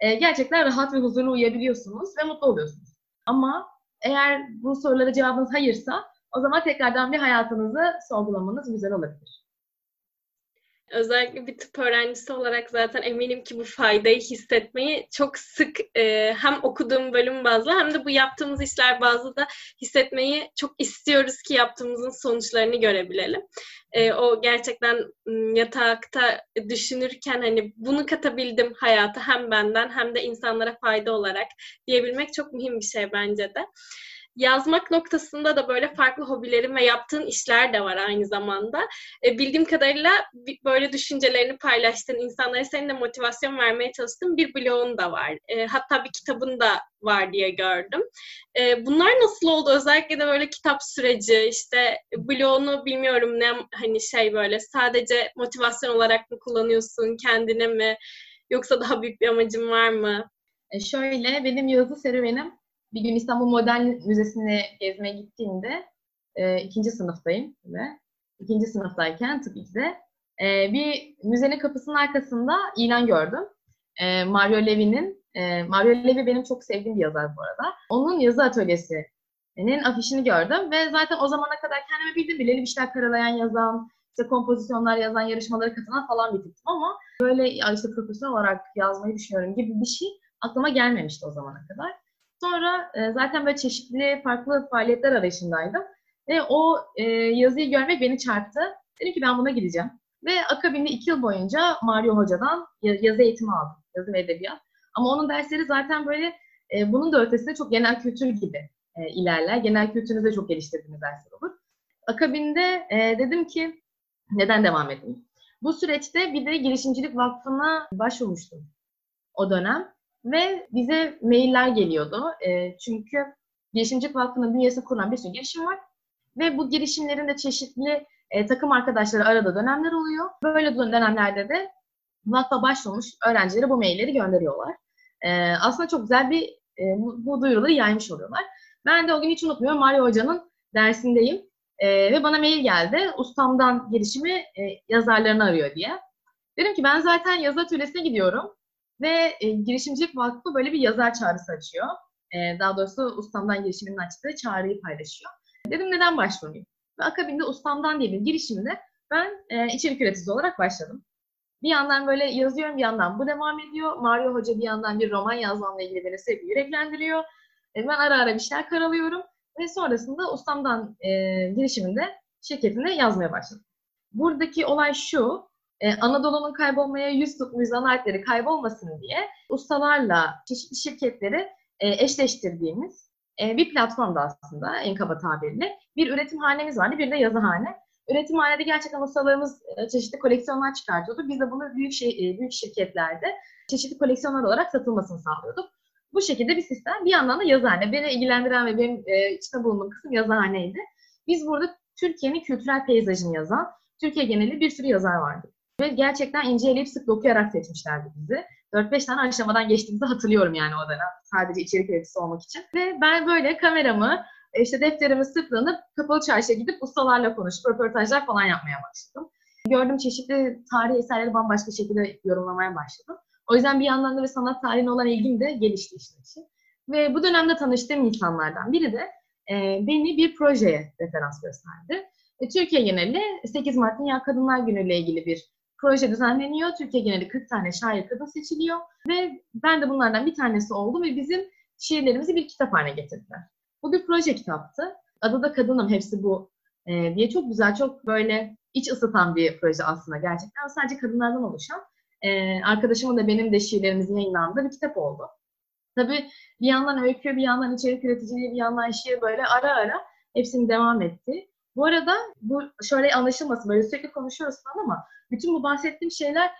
e, gerçekten rahat ve huzurlu uyuyabiliyorsunuz ve mutlu oluyorsunuz. Ama eğer bu sorulara cevabınız hayırsa o zaman tekrardan bir hayatınızı sorgulamanız güzel olabilir. Özellikle bir tıp öğrencisi olarak zaten eminim ki bu faydayı hissetmeyi çok sık e, hem okuduğum bölüm bazlı hem de bu yaptığımız işler bazlı da hissetmeyi çok istiyoruz ki yaptığımızın sonuçlarını görebilelim. E, o gerçekten yatakta düşünürken hani bunu katabildim hayata hem benden hem de insanlara fayda olarak diyebilmek çok mühim bir şey bence de. Yazmak noktasında da böyle farklı hobilerin ve yaptığın işler de var aynı zamanda. E, bildiğim kadarıyla böyle düşüncelerini paylaştığın, insanlara senin de motivasyon vermeye çalıştığın bir blogun da var. E, hatta bir kitabın da var diye gördüm. E, bunlar nasıl oldu? Özellikle de böyle kitap süreci, işte blogunu bilmiyorum ne hani şey böyle sadece motivasyon olarak mı kullanıyorsun kendine mi? Yoksa daha büyük bir amacın var mı? E şöyle benim yazı serüvenim bir gün İstanbul Modern Müzesi'ne gezmeye gittiğimde e, ikinci sınıftayım ve ikinci sınıftayken tabii ki de e, bir müzenin kapısının arkasında ilan gördüm. E, Mario Levy'nin e, Mario Levy benim çok sevdiğim bir yazar bu arada. Onun yazı atölyesinin afişini gördüm ve zaten o zamana kadar kendimi bildim bileli bir şeyler karalayan yazan, işte kompozisyonlar yazan, yarışmalara katılan falan bir tiptim ama böyle işte profesyonel olarak yazmayı düşünüyorum gibi bir şey aklıma gelmemişti o zamana kadar. Sonra e, zaten böyle çeşitli farklı faaliyetler arayışındaydım. Ve o e, yazıyı görmek beni çarptı. Dedim ki ben buna gideceğim. Ve akabinde iki yıl boyunca Mario Hoca'dan yazı eğitimi aldım. Yazı ve edebiyat. Ama onun dersleri zaten böyle e, bunun da ötesinde çok genel kültür gibi e, ilerler. Genel kültürünüzü de çok geliştirdiğiniz dersler olur. Akabinde e, dedim ki neden devam edeyim? Bu süreçte bir de girişimcilik vakfına başvurmuştum o dönem. Ve bize mailler geliyordu. E, çünkü Girişimcilik Vakfı'nın bünyesinde kurulan bir sürü girişim var. Ve bu girişimlerin de çeşitli e, takım arkadaşları arada dönemler oluyor. Böyle dönemlerde de vakfa başvurmuş öğrencilere bu mailleri gönderiyorlar. E, aslında çok güzel bir e, bu, bu duyuruları yaymış oluyorlar. Ben de o gün hiç unutmuyorum Mario Hoca'nın dersindeyim. E, ve bana mail geldi. Ustamdan girişimi e, yazarlarını arıyor diye. Dedim ki ben zaten yazı atölyesine gidiyorum. Ve e, Girişimcilik Vakfı böyle bir yazar çağrısı açıyor. E, daha doğrusu ustamdan girişiminin açtığı çağrıyı paylaşıyor. Dedim neden başvurmayayım? Ve akabinde ustamdan diye bir girişimde ben e, içerik üreticisi olarak başladım. Bir yandan böyle yazıyorum, bir yandan bu devam ediyor. Mario Hoca bir yandan bir roman yazmamla ilgili beni sürekli yüreklendiriyor. E, ben ara ara bir şeyler karalıyorum. Ve sonrasında ustamdan e, girişiminde şirketine yazmaya başladım. Buradaki olay şu, ee, Anadolu'nun kaybolmaya yüz tutmuş zanaatleri kaybolmasın diye ustalarla çeşitli şirketleri e, eşleştirdiğimiz e, bir platformda aslında en kaba tabirle. Bir üretim hanemiz vardı, bir de yazıhane. Üretimhanede gerçekten ustalarımız e, çeşitli koleksiyonlar çıkartıyordu. Biz de bunu büyük şey, büyük şirketlerde çeşitli koleksiyonlar olarak satılmasını sağlıyorduk. Bu şekilde bir sistem. Bir yandan da yazıhane. Beni ilgilendiren ve benim e, içinde bulunduğum kısım yazıhaneydi. Biz burada Türkiye'nin kültürel peyzajını yazan, Türkiye geneli bir sürü yazar vardı. Ve gerçekten inceleyip sık okuyarak seçmişlerdi bizi. 4-5 tane aşamadan geçtiğimizi hatırlıyorum yani o dönem. Sadece içerik üreticisi olmak için. Ve ben böyle kameramı, işte defterimi sıfırlanıp kapalı çarşıya gidip ustalarla konuşup röportajlar falan yapmaya başladım. Gördüğüm çeşitli tarihi eserleri bambaşka şekilde yorumlamaya başladım. O yüzden bir yandan da bir sanat tarihine olan ilgim de gelişti işte için. Ve bu dönemde tanıştığım insanlardan biri de e, beni bir projeye referans gösterdi. E, Türkiye geneli 8 Mart Dünya Kadınlar Günü ile ilgili bir proje düzenleniyor. Türkiye geneli 40 tane şair kadın seçiliyor. Ve ben de bunlardan bir tanesi oldum ve bizim şiirlerimizi bir kitap haline getirdiler. Bu bir proje kitaptı. Adı da Kadınım Hepsi Bu e, diye çok güzel, çok böyle iç ısıtan bir proje aslında gerçekten. Sadece kadınlardan oluşan. E, arkadaşımın da benim de şiirlerimizin yayınlandığı bir kitap oldu. Tabii bir yandan öykü, bir yandan içerik üreticiliği, bir yandan şiir böyle ara ara hepsini devam etti. Bu arada bu şöyle anlaşılmasın, böyle sürekli konuşuyoruz falan ama bütün bu bahsettiğim şeyler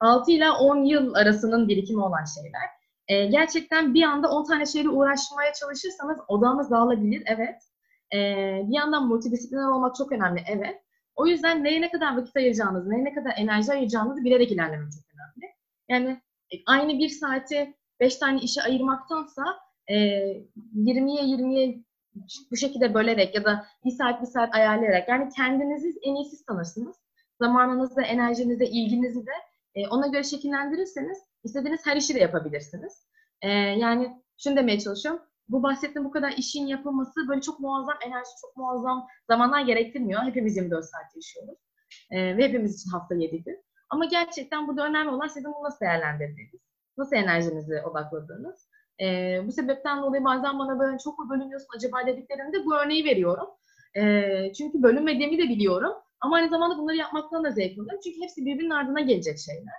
6 ila 10 yıl arasının birikimi olan şeyler. E, gerçekten bir anda 10 tane şeyle uğraşmaya çalışırsanız odağınız dağılabilir, evet. E, bir yandan multidisipliner olmak çok önemli, evet. O yüzden neye ne kadar vakit ayıracağınızı, neye ne kadar enerji ayıracağınızı bilerek ilerlemek çok önemli. Yani e, aynı bir saati 5 tane işe ayırmaktansa e, 20'ye 20'ye bu şekilde bölerek ya da bir saat bir saat ayarlayarak yani kendinizi en iyi siz tanırsınız zamanınızı, enerjinizi, ilginizi de e, ona göre şekillendirirseniz istediğiniz her işi de yapabilirsiniz. E, yani şunu demeye çalışıyorum. Bu bahsettiğim bu kadar işin yapılması böyle çok muazzam enerji, çok muazzam zamanlar gerektirmiyor. Hepimiz 24 saat yaşıyoruz. E, ve hepimiz için hafta 7 gün. Ama gerçekten burada önemli olan sizin bunu nasıl değerlendirdiğiniz. Nasıl enerjinizi odakladığınız. E, bu sebepten dolayı bazen bana böyle çok mu bölünüyorsun acaba dediklerinde bu örneği veriyorum. E, çünkü bölünmediğimi de biliyorum. Ama aynı zamanda bunları yapmaktan da zevk alıyorum. Çünkü hepsi birbirinin ardına gelecek şeyler.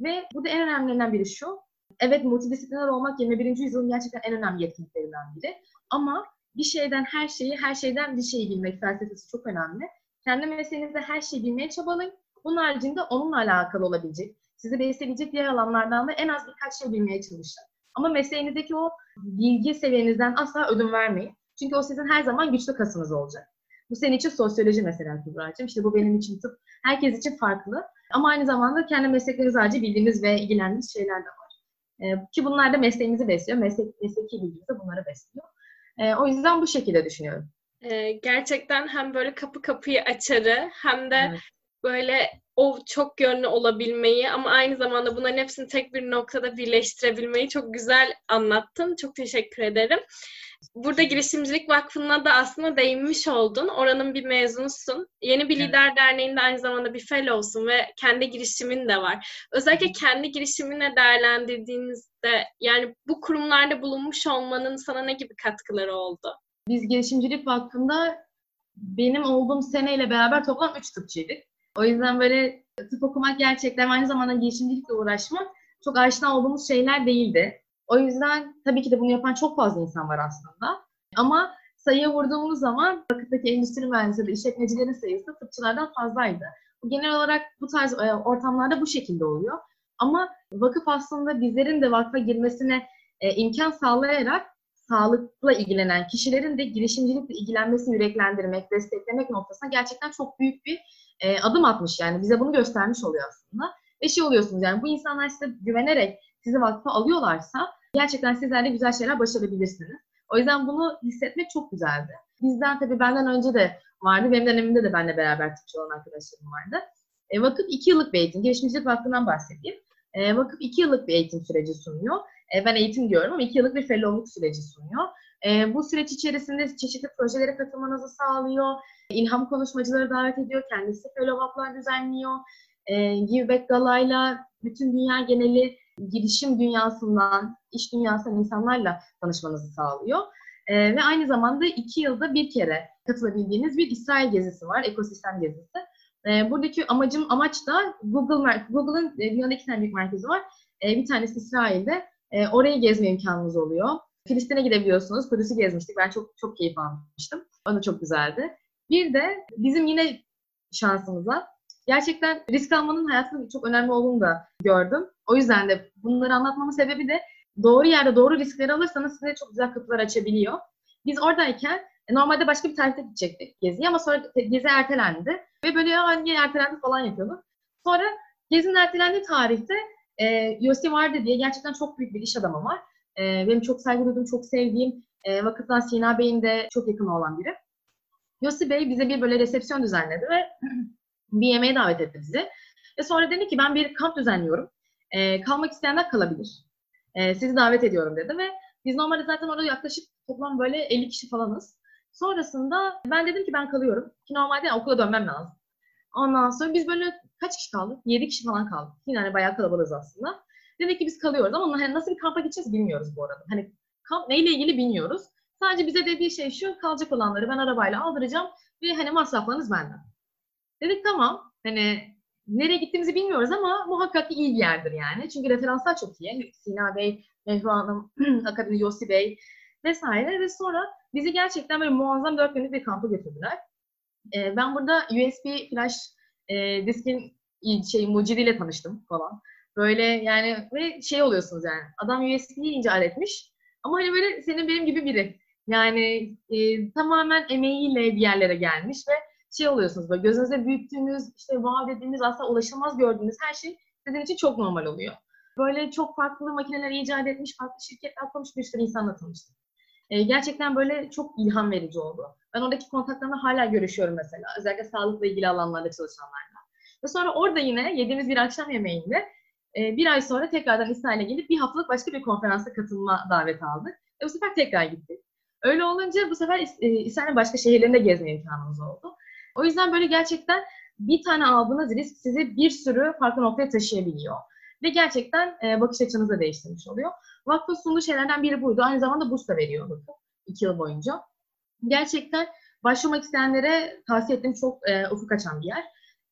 Ve bu da en önemlilerinden biri şu. Evet multidisipliner olmak 21. yüzyılın gerçekten en önemli yetkinliklerinden biri. Ama bir şeyden her şeyi, her şeyden bir şeyi bilmek felsefesi çok önemli. Kendi mesleğinizde her şeyi bilmeye çabalayın. Bunun haricinde onunla alakalı olabilecek, sizi besleyecek diğer alanlardan da en az birkaç şey bilmeye çalışın. Ama mesleğinizdeki o bilgi seviyenizden asla ödün vermeyin. Çünkü o sizin her zaman güçlü kasınız olacak. Bu senin için sosyoloji mesela Kübra'cığım. İşte bu benim için tıp. Herkes için farklı. Ama aynı zamanda kendi meslekleriniz harici bildiğiniz ve ilgilendiğiniz şeyler de var. Ee, ki bunlar da mesleğimizi besliyor. Meslek, mesleki bilgimiz de bunları besliyor. Ee, o yüzden bu şekilde düşünüyorum. Ee, gerçekten hem böyle kapı kapıyı açarı hem de evet. Böyle o çok yönlü olabilmeyi ama aynı zamanda bunların hepsini tek bir noktada birleştirebilmeyi çok güzel anlattın. Çok teşekkür ederim. Burada Girişimcilik Vakfı'na da aslında değinmiş oldun. Oranın bir mezunusun. Yeni bir Lider. Derneği'nde aynı zamanda bir fellowsun ve kendi girişimin de var. Özellikle kendi girişimine değerlendirdiğinizde yani bu kurumlarda bulunmuş olmanın sana ne gibi katkıları oldu? Biz Girişimcilik Vakfı'nda benim olduğum seneyle beraber toplam 3 tıpçıydık. O yüzden böyle tıp okumak gerçekten aynı zamanda girişimcilikle uğraşmak çok aşina olduğumuz şeyler değildi. O yüzden tabii ki de bunu yapan çok fazla insan var aslında. Ama sayıya vurduğumuz zaman vakıftaki endüstri mühendisleri, işletmecilerin sayısı tıpçılardan fazlaydı. Genel olarak bu tarz e, ortamlarda bu şekilde oluyor. Ama vakıf aslında bizlerin de vakfa girmesine e, imkan sağlayarak sağlıkla ilgilenen kişilerin de girişimcilikle ilgilenmesini yüreklendirmek, desteklemek noktasına gerçekten çok büyük bir e, adım atmış. Yani bize bunu göstermiş oluyor aslında. Ve şey oluyorsunuz yani bu insanlar size güvenerek sizi vakfa alıyorlarsa gerçekten sizler de güzel şeyler başarabilirsiniz. O yüzden bunu hissetmek çok güzeldi. Bizden tabii benden önce de vardı. Benim dönemimde de benimle beraber tıpçı olan arkadaşlarım vardı. E, vakıf iki yıllık bir eğitim. Gelişimcilik Vakfı'ndan bahsedeyim. E, vakıf iki yıllık bir eğitim süreci sunuyor. E, ben eğitim diyorum ama iki yıllık bir fellowluk süreci sunuyor. E, bu süreç içerisinde çeşitli projelere katılmanızı sağlıyor. İlham konuşmacıları davet ediyor. Kendisi fellow düzenliyor. E, Give Back Gala'yla bütün dünya geneli girişim dünyasından, iş dünyasından insanlarla tanışmanızı sağlıyor. E, ve aynı zamanda iki yılda bir kere katılabildiğiniz bir İsrail gezisi var, ekosistem gezisi. E, buradaki amacım, amaç da Google, Google'ın e, dünyada iki büyük merkezi var. E, bir tanesi İsrail'de. E, orayı gezme imkanınız oluyor. Filistin'e gidebiliyorsunuz. Kudüs'ü gezmiştik. Ben çok çok keyif almıştım. O da çok güzeldi. Bir de bizim yine şansımıza gerçekten risk almanın hayatında çok önemli olduğunu da gördüm. O yüzden de bunları anlatmamın sebebi de doğru yerde doğru riskleri alırsanız size çok güzel kapılar açabiliyor. Biz oradayken e, normalde başka bir tarihte gidecektik geziye ama sonra gezi ertelendi. Ve böyle ya niye ertelendi falan yapıyordu. Sonra gezinin ertelendiği tarihte e, Yossi vardı diye gerçekten çok büyük bir iş adamı var. E, benim çok saygı duyduğum, çok sevdiğim e, vakıftan Sina Bey'in de çok yakın olan biri. Yossi Bey bize bir böyle resepsiyon düzenledi ve [CLEARS THROAT] bir yemeğe davet etti bizi. Ve sonra dedi ki ben bir kamp düzenliyorum. E, kalmak isteyenler kalabilir. E, sizi davet ediyorum dedi ve biz normalde zaten orada yaklaşık toplam böyle 50 kişi falanız. Sonrasında ben dedim ki ben kalıyorum. Ki normalde okula dönmem lazım. Ondan sonra biz böyle kaç kişi kaldık? 7 kişi falan kaldık. Yine hani bayağı kalabalığız aslında. Dedik ki biz kalıyoruz ama hani nasıl bir kampa gideceğiz bilmiyoruz bu arada. Hani kamp neyle ilgili bilmiyoruz. Sadece bize dediği şey şu, kalacak olanları ben arabayla aldıracağım ve hani masraflarınız benden. Dedik tamam. Hani nereye gittiğimizi bilmiyoruz ama muhakkak iyi bir yerdir yani. Çünkü referanslar çok iyi. Sina Bey, Mehru Hanım, [CLEARS THROAT] Akademi Yossi Bey vesaire ve sonra bizi gerçekten böyle muazzam dört günlük bir kampa götürdüler. Ee, ben burada USB flash e, diskin şey mucidiyle tanıştım falan. Böyle yani ve şey oluyorsunuz yani. Adam USB'yi icat etmiş. Ama hani böyle senin benim gibi biri. Yani e, tamamen emeğiyle bir yerlere gelmiş ve şey oluyorsunuz böyle gözünüzde büyüttüğünüz, işte vaat dediğiniz aslında ulaşılmaz gördüğünüz her şey sizin için çok normal oluyor. Böyle çok farklı makineler icat etmiş, farklı şirketler kurmuş bir sürü insanla tanıştım. Ee, gerçekten böyle çok ilham verici oldu. Ben oradaki kontaklarımla hala görüşüyorum mesela. Özellikle sağlıkla ilgili alanlarda çalışanlarla. Ve sonra orada yine yediğimiz bir akşam yemeğinde e, bir ay sonra tekrardan İsrail'e gelip bir haftalık başka bir konferansa katılma daveti aldık. E, bu sefer tekrar gittik. Öyle olunca bu sefer e, İsrail'in başka şehirlerinde gezme imkanımız oldu. O yüzden böyle gerçekten bir tane aldığınız risk sizi bir sürü farklı noktaya taşıyabiliyor. Ve gerçekten e, bakış açınızı da değiştirmiş oluyor. Vakfın sunduğu şeylerden biri buydu. Aynı zamanda burs da veriyor vakıf iki yıl boyunca. Gerçekten başvurmak isteyenlere tavsiye ettiğim çok e, ufuk açan bir yer.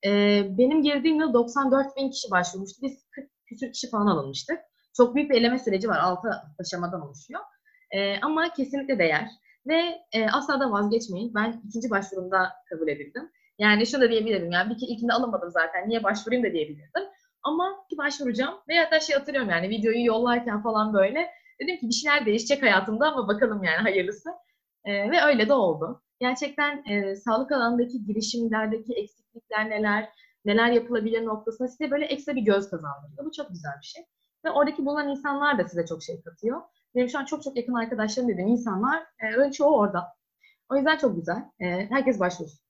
E, benim girdiğim yıl 94 bin kişi başvurmuştu. Biz 40 küsür kişi falan alınmıştık. Çok büyük bir eleme süreci var. 6 aşamadan oluşuyor. E, ama kesinlikle değer. Ve e, asla da vazgeçmeyin. Ben ikinci başvurumda kabul edildim. Yani şunu da diyebilirim. Yani bir ilkinde alınmadım zaten. Niye başvurayım da diyebilirdim. Ama ki başvuracağım. Ve hatta şey hatırlıyorum yani videoyu yollarken falan böyle. Dedim ki bir şeyler değişecek hayatımda ama bakalım yani hayırlısı. E, ve öyle de oldu. Gerçekten e, sağlık alanındaki girişimlerdeki eksiklikler neler, neler yapılabilir noktasında size böyle ekstra bir göz kazandırıyor. Bu çok güzel bir şey. Ve oradaki bulunan insanlar da size çok şey katıyor. Benim şu an çok çok yakın arkadaşlarım dediğim insanlar, e, çoğu orada. O yüzden çok güzel. E, herkes başvursun.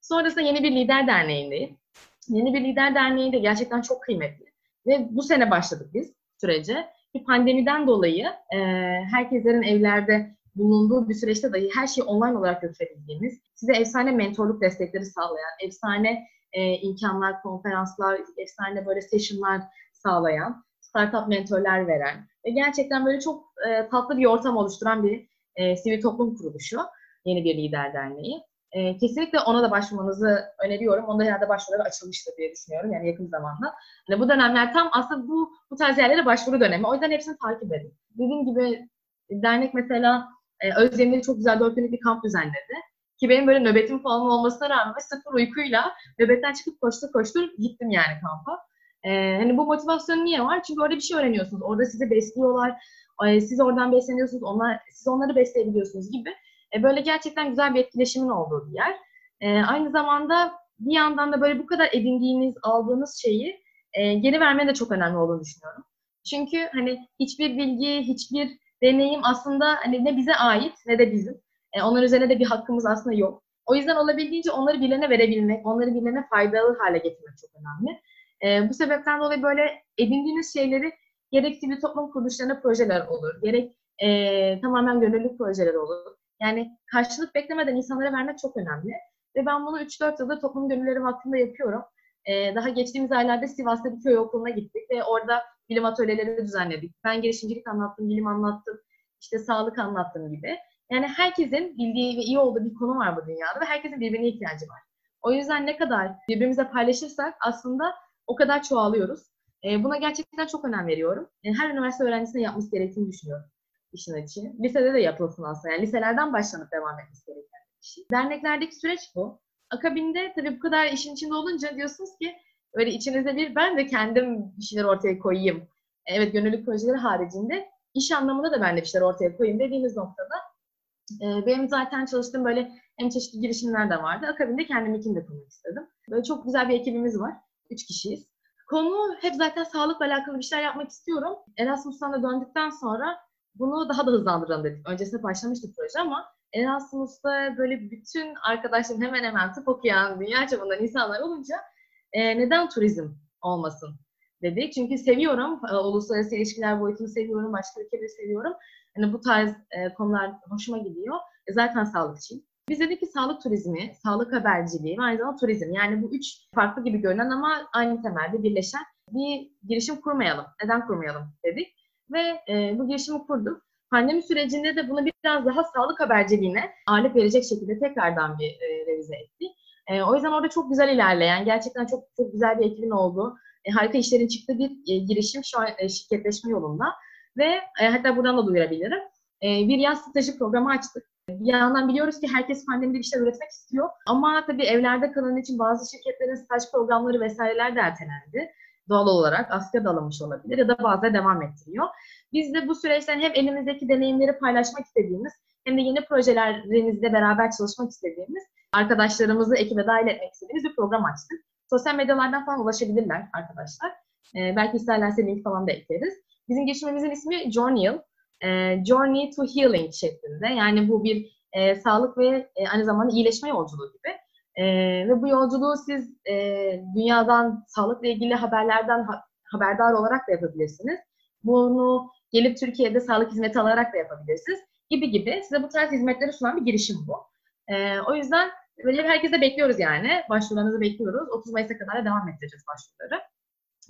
Sonrasında yeni bir lider derneğindeyim. Yeni bir lider derneği de gerçekten çok kıymetli. Ve bu sene başladık biz sürece. Bir pandemiden dolayı e, herkeslerin evlerde bulunduğu bir süreçte dahi her şeyi online olarak götürebildiğimiz, size efsane mentorluk destekleri sağlayan, efsane e, imkanlar, konferanslar, efsane böyle sessionlar sağlayan, startup mentorlar veren ve gerçekten böyle çok e, tatlı bir ortam oluşturan bir e, sivil toplum kuruluşu. Yeni bir lider derneği. E, kesinlikle ona da başvurmanızı öneriyorum. Onda herhalde başvuruları açılmıştır diye düşünüyorum yani yakın zamanda. Yani bu dönemler tam aslında bu bu tarz yerlere başvuru dönemi. O yüzden hepsini takip edin. Dediğim gibi dernek mesela e, Özdemir'i çok güzel dört günlük bir kamp düzenledi. Ki benim böyle nöbetim falan olmasına rağmen sıfır uykuyla nöbetten çıkıp koştur koştur gittim yani kampa. Ee, hani bu motivasyon niye var? Çünkü orada bir şey öğreniyorsunuz. Orada sizi besliyorlar. E, siz oradan besleniyorsunuz. Onlar, siz onları besleyebiliyorsunuz gibi. E, böyle gerçekten güzel bir etkileşimin olduğu bir yer. E, aynı zamanda bir yandan da böyle bu kadar edindiğiniz, aldığınız şeyi e, geri verme de çok önemli olduğunu düşünüyorum. Çünkü hani hiçbir bilgi, hiçbir deneyim aslında hani ne bize ait ne de bizim. E, onlar üzerine de bir hakkımız aslında yok. O yüzden olabildiğince onları birilerine verebilmek, onları birilerine faydalı hale getirmek çok önemli. E, bu sebepten dolayı böyle edindiğiniz şeyleri gerek sivil toplum kuruluşlarına projeler olur, gerek e, tamamen gönüllülük projeleri olur. Yani karşılık beklemeden insanlara vermek çok önemli. Ve ben bunu 3-4 yıldır toplum gönülleri hakkında yapıyorum. E, daha geçtiğimiz aylarda Sivas'ta bir köy okuluna gittik ve orada bilim atölyeleri düzenledik. Ben girişimcilik anlattım, bilim anlattım, işte sağlık anlattım gibi. Yani herkesin bildiği ve iyi olduğu bir konu var bu dünyada ve herkesin birbirine ihtiyacı var. O yüzden ne kadar birbirimize paylaşırsak aslında o kadar çoğalıyoruz. E, buna gerçekten çok önem veriyorum. E, her üniversite öğrencisine yapması gerektiğini düşünüyorum işin açığı. Lisede de yapılsın aslında. Yani liselerden başlanıp devam etmesi gereken bir şey. Derneklerdeki süreç bu. Akabinde tabii bu kadar işin içinde olunca diyorsunuz ki böyle içinizde bir ben de kendim bir şeyler ortaya koyayım. Evet gönüllülük projeleri haricinde iş anlamında da ben de bir şeyler ortaya koyayım dediğiniz noktada e, benim zaten çalıştığım böyle en çeşitli girişimler de vardı. Akabinde kendiminkini de kurmak istedim. Böyle çok güzel bir ekibimiz var. Üç kişiyiz. Konu hep zaten sağlıkla alakalı bir şeyler yapmak istiyorum. Erasmus'tan da döndükten sonra bunu daha da hızlandıralım dedik. Öncesinde başlamıştı proje ama Erasmus'ta böyle bütün arkadaşlarım hemen hemen tıp okuyan, dünya çapından insanlar olunca e, neden turizm olmasın dedik. Çünkü seviyorum, e, uluslararası ilişkiler boyutunu seviyorum, başka ülkeleri seviyorum. Yani bu tarz e, konular hoşuma gidiyor. E, zaten sağlıkçıyım. Biz dedik ki sağlık turizmi, sağlık haberciliği ve aynı zamanda turizm. Yani bu üç farklı gibi görünen ama aynı temelde birleşen bir girişim kurmayalım. Neden kurmayalım dedik. Ve e, bu girişimi kurduk. Pandemi sürecinde de bunu biraz daha sağlık haberciliğine ağırlık verecek şekilde tekrardan bir e, revize ettik. E, o yüzden orada çok güzel ilerleyen, gerçekten çok çok güzel bir ekibin olduğu, e, harika işlerin çıktığı bir e, girişim şu an e, şirketleşme yolunda. Ve e, hatta buradan da duyurabilirim. E, bir yaz stajı programı açtık. Bir yandan biliyoruz ki herkes pandemide bir şeyler üretmek istiyor. Ama tabii evlerde kalan için bazı şirketlerin staj programları vesaireler de ertelendi. Doğal olarak asker de alınmış olabilir ya da bazıları devam ettiriyor. Biz de bu süreçten hem elimizdeki deneyimleri paylaşmak istediğimiz hem de yeni projelerinizle beraber çalışmak istediğimiz arkadaşlarımızı ekibe dahil etmek istediğimiz bir program açtık. Sosyal medyalardan falan ulaşabilirler arkadaşlar. Ee, belki isterlerse link falan da ekleriz. Bizim girişimimizin ismi Journey, e, Journey to Healing şeklinde. Yani bu bir e, sağlık ve e, aynı zamanda iyileşme yolculuğu gibi. E, ve bu yolculuğu siz e, dünyadan sağlıkla ilgili haberlerden ha, haberdar olarak da yapabilirsiniz. Bunu gelip Türkiye'de sağlık hizmeti alarak da yapabilirsiniz gibi gibi. Size bu tarz hizmetleri sunan bir girişim bu. E, o yüzden böyle herkese bekliyoruz yani. Başvurularınızı bekliyoruz. 30 Mayıs'a kadar da devam edeceğiz başvuruları.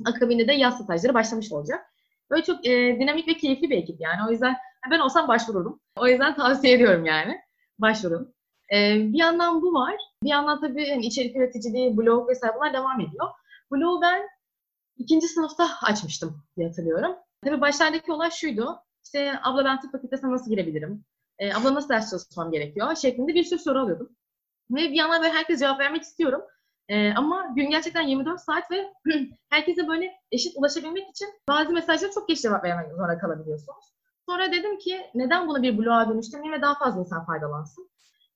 Akabinde de yaz stajları başlamış olacak. Böyle çok e, dinamik ve keyifli bir ekip yani. O yüzden ben olsam başvururum. O yüzden [LAUGHS] tavsiye ediyorum yani. Başvurun. E, bir yandan bu var. Bir yandan tabii yani içerik üreticiliği, blog vesaire bunlar devam ediyor. Blog'u ben ikinci sınıfta açmıştım diye hatırlıyorum. Tabii başlardaki olay şuydu. İşte abla ben tıp fakültesine nasıl girebilirim? E, abla nasıl ders çalışmam gerekiyor? Şeklinde bir sürü soru alıyordum. Ve bir yandan böyle herkes cevap vermek istiyorum. E, ama gün gerçekten 24 saat ve [CLEARS THROAT] herkese böyle eşit ulaşabilmek için bazı mesajlara çok geç cevap vermek zorunda kalabiliyorsunuz. Sonra dedim ki neden bunu bir bloğa dönüştürmeyeyim ve daha fazla insan faydalansın.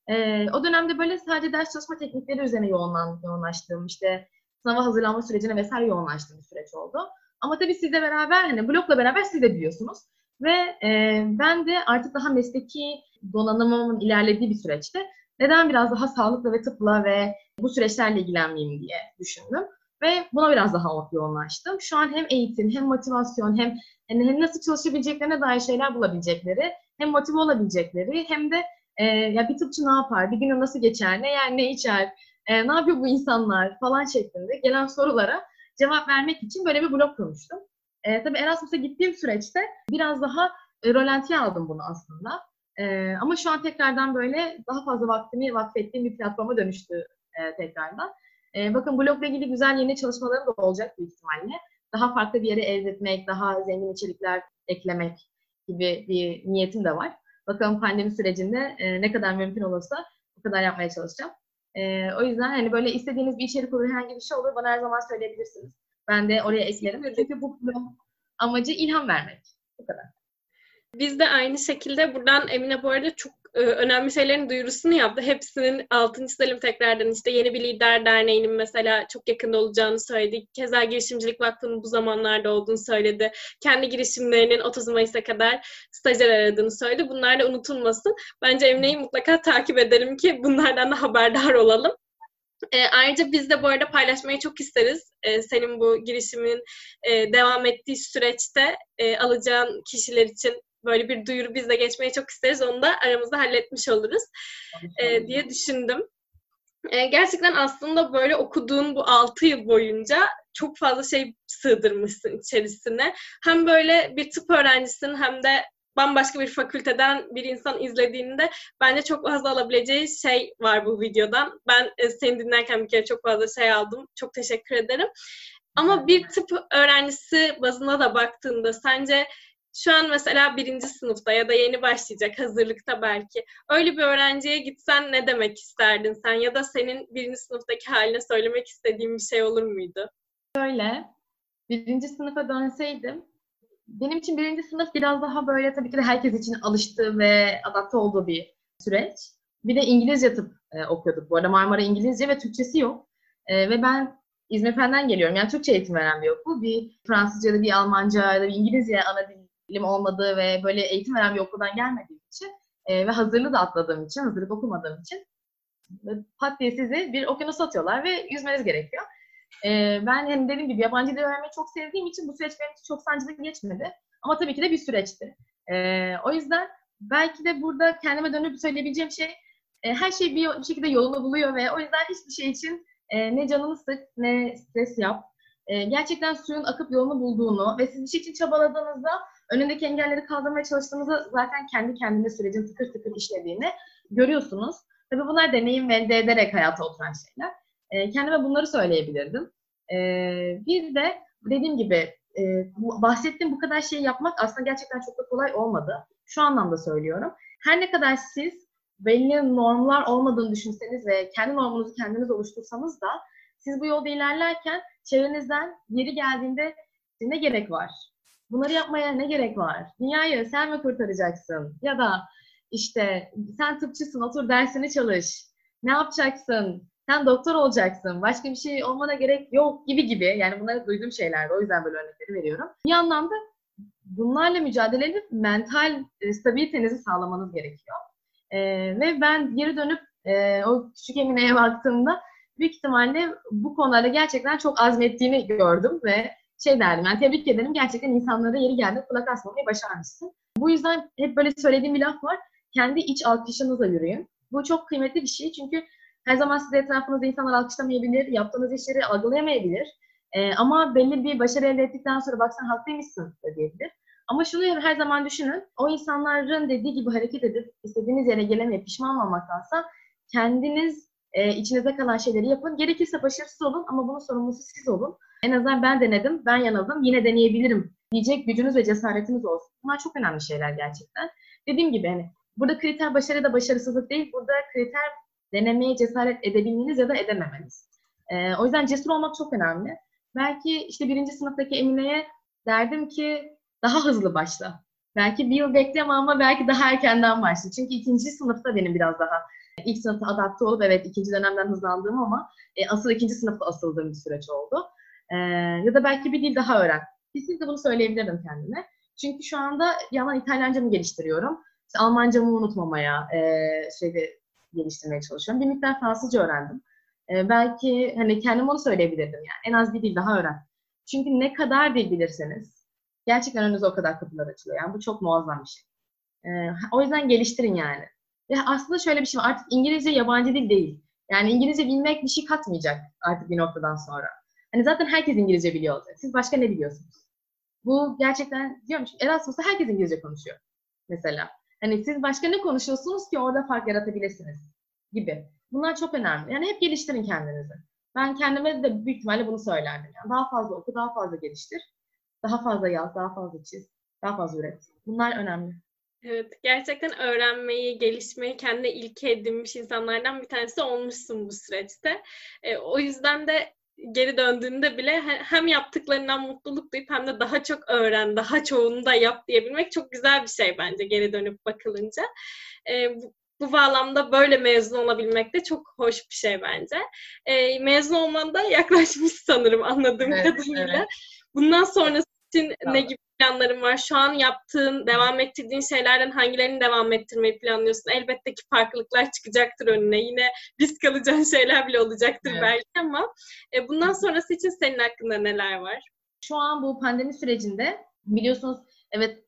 E, o dönemde böyle sadece ders çalışma teknikleri üzerine yoğunlaştığım, işte sınava hazırlanma sürecine vesaire yoğunlaştığım bir süreç oldu. Ama tabii sizle beraber, hani blokla beraber siz de biliyorsunuz. Ve e, ben de artık daha mesleki donanımımın ilerlediği bir süreçte neden biraz daha sağlıkla ve tıpla ve bu süreçlerle ilgilenmeyeyim diye düşündüm. Ve buna biraz daha yoğunlaştım. Şu an hem eğitim, hem motivasyon, hem hem nasıl çalışabileceklerine dair şeyler bulabilecekleri, hem motive olabilecekleri, hem de e, ya bir tıpçı ne yapar, bir günü nasıl geçer, ne yer, ne içer, e, ne yapıyor bu insanlar falan şeklinde gelen sorulara cevap vermek için böyle bir blog kurmuştum. E, tabii Erasmus'a gittiğim süreçte biraz daha e, rolantiye aldım bunu aslında. E, ama şu an tekrardan böyle daha fazla vaktimi vakfettiğim bir platforma dönüştü e, tekrardan. E, bakın blogla ilgili güzel yeni çalışmalarım da olacak büyük ihtimalle. Daha farklı bir yere elde daha zengin içerikler eklemek gibi bir niyetim de var. Bakalım pandemi sürecinde e, ne kadar mümkün olursa o kadar yapmaya çalışacağım. E, o yüzden hani böyle istediğiniz bir içerik olur, herhangi bir şey olur bana her zaman söyleyebilirsiniz. Ben de oraya eklerim. Çünkü bu amacı ilham vermek. Bu kadar. Biz de aynı şekilde buradan Emine bu arada çok e, önemli şeylerin duyurusunu yaptı. Hepsinin altını çizelim tekrardan. İşte yeni bir lider derneğinin mesela çok yakında olacağını söyledi. Keza Girişimcilik Vakfı'nın bu zamanlarda olduğunu söyledi. Kendi girişimlerinin 30 Mayıs'a kadar stajyer aradığını söyledi. Bunlar da unutulmasın. Bence Emine'yi mutlaka takip edelim ki bunlardan da haberdar olalım. E, ayrıca biz de bu arada paylaşmayı çok isteriz. E, senin bu girişimin e, devam ettiği süreçte e, alacağın kişiler için böyle bir duyuru biz de geçmeyi çok isteriz. Onu da aramızda halletmiş oluruz e, diye düşündüm. E, gerçekten aslında böyle okuduğun bu 6 yıl boyunca çok fazla şey sığdırmışsın içerisine. Hem böyle bir tıp öğrencisin hem de bambaşka bir fakülteden bir insan izlediğinde bence çok fazla alabileceği şey var bu videodan. Ben e, seni dinlerken bir kere çok fazla şey aldım. Çok teşekkür ederim. Ama bir tıp öğrencisi bazına da baktığında sence şu an mesela birinci sınıfta ya da yeni başlayacak hazırlıkta belki. Öyle bir öğrenciye gitsen ne demek isterdin sen? Ya da senin birinci sınıftaki haline söylemek istediğin bir şey olur muydu? Şöyle, birinci sınıfa dönseydim benim için birinci sınıf biraz daha böyle tabii ki de herkes için alıştığı ve adapte olduğu bir süreç. Bir de İngilizce tıp e, okuyorduk. Bu arada Marmara İngilizce ve Türkçesi yok. E, ve ben İzmir Fen'den geliyorum. Yani Türkçe eğitim veren bir okul. Bir Fransızca da bir Almanca da bir İngilizce ana dilim olmadığı ve böyle eğitim veren bir okuldan gelmediğim için e, ve hazırlığı da atladığım için, hazırlık okumadığım için pat diye sizi bir okyanusa atıyorlar ve yüzmeniz gerekiyor. E, ben hem dediğim gibi yabancı dil öğrenmeyi çok sevdiğim için bu süreç benim için çok sancılı geçmedi. Ama tabii ki de bir süreçti. E, o yüzden belki de burada kendime dönüp söyleyebileceğim şey e, her şey bir, bir şekilde yolunu buluyor ve o yüzden hiçbir şey için e, ne canını sık ne stres yap. E, gerçekten suyun akıp yolunu bulduğunu ve siz bir şey için çabaladığınızda önündeki engelleri kaldırmaya çalıştığınızda zaten kendi kendine sürecin tıkır tıkır işlediğini görüyorsunuz. Tabii bunlar deneyim elde ederek hayata oturan şeyler. E, kendime bunları söyleyebilirdim. E, bir de dediğim gibi e, bu, bahsettiğim bu kadar şeyi yapmak aslında gerçekten çok da kolay olmadı. Şu anlamda söylüyorum. Her ne kadar siz belli normlar olmadığını düşünseniz ve kendi normunuzu kendiniz oluştursanız da siz bu yolda ilerlerken çevrenizden yeri geldiğinde ne gerek var? Bunları yapmaya ne gerek var? Dünyayı sen mi kurtaracaksın? Ya da işte sen tıpçısın otur dersini çalış. Ne yapacaksın? Sen doktor olacaksın, başka bir şey olmana gerek yok gibi gibi. Yani bunları duyduğum şeylerdi. O yüzden böyle örnekleri veriyorum. Bir anlamda bunlarla mücadele edip mental e, stabilitenizi sağlamanız gerekiyor. E, ve ben geri dönüp e, o küçük Emine'ye baktığımda büyük ihtimalle bu konularda gerçekten çok azmettiğini gördüm ve şey derdim yani tebrik ederim gerçekten insanlara yeri geldi kulak asmamayı başarmışsın. Bu yüzden hep böyle söylediğim bir laf var. Kendi iç alkışınızla yürüyün. Bu çok kıymetli bir şey çünkü her zaman size etrafınızda insanlar alkışlamayabilir, yaptığınız işleri algılayamayabilir. E, ama belli bir başarı elde ettikten sonra bak sen haklıymışsın da diyebilir. Ama şunu her zaman düşünün, o insanların dediği gibi hareket edip istediğiniz yere gelemeyip pişman olmaktansa kendiniz e, içinize kalan şeyleri yapın. Gerekirse başarısız olun ama bunun sorumlusu siz olun. En azından ben denedim, ben yanıldım, yine deneyebilirim diyecek gücünüz ve cesaretiniz olsun. Bunlar çok önemli şeyler gerçekten. Dediğim gibi hani Burada kriter başarı da başarısızlık değil. Burada kriter denemeye cesaret edebilmeniz ya da edememeniz. Ee, o yüzden cesur olmak çok önemli. Belki işte birinci sınıftaki Emine'ye derdim ki daha hızlı başla. Belki bir yıl bekleme ama belki daha erkenden başla. Çünkü ikinci sınıfta benim biraz daha ilk sınıfta adapte olup evet ikinci dönemden hızlandığım ama e, asıl ikinci sınıfta asıldığım bir süreç oldu. E, ya da belki bir dil daha öğren. Kesinlikle bunu söyleyebilirim kendime. Çünkü şu anda yalan İtalyancamı geliştiriyorum. İşte Almancamı unutmamaya e, şeyde geliştirmeye çalışıyorum. Bir miktar Fransızca öğrendim. E, belki hani kendim onu söyleyebilirdim yani. En az bir dil daha öğren. Çünkü ne kadar dil bilirseniz gerçekten önünüze o kadar kapılar açılıyor. Yani bu çok muazzam bir şey. E, o yüzden geliştirin yani. Ve aslında şöyle bir şey var. Artık İngilizce yabancı dil değil. Yani İngilizce bilmek bir şey katmayacak artık bir noktadan sonra. Hani zaten herkes İngilizce biliyor olacak. Siz başka ne biliyorsunuz? Bu gerçekten diyorum çünkü Erasmus'ta herkes İngilizce konuşuyor. Mesela. Hani siz başka ne konuşuyorsunuz ki orada fark yaratabilirsiniz gibi. Bunlar çok önemli. Yani hep geliştirin kendinizi. Ben kendime de büyük ihtimalle bunu söylerdim. Yani daha fazla oku, daha fazla geliştir. Daha fazla yaz, daha fazla çiz, daha fazla üret. Bunlar önemli. Evet, gerçekten öğrenmeyi, gelişmeyi kendine ilke edinmiş insanlardan bir tanesi olmuşsun bu süreçte. E, o yüzden de geri döndüğünde bile hem yaptıklarından mutluluk duyup hem de daha çok öğren, daha çoğunu da yap diyebilmek çok güzel bir şey bence geri dönüp bakılınca. E, bu, bu bağlamda böyle mezun olabilmek de çok hoş bir şey bence. E, mezun olman da [LAUGHS] yaklaşmış sanırım anladığım evet, kadarıyla. Evet. Bundan sonrası için tamam. ne gibi planların var? Şu an yaptığın, devam ettirdiğin şeylerden hangilerini devam ettirmeyi planlıyorsun? Elbette ki farklılıklar çıkacaktır önüne. Yine risk alacağın [LAUGHS] şeyler bile olacaktır evet. belki ama e, bundan sonrası için senin hakkında neler var? Şu an bu pandemi sürecinde biliyorsunuz evet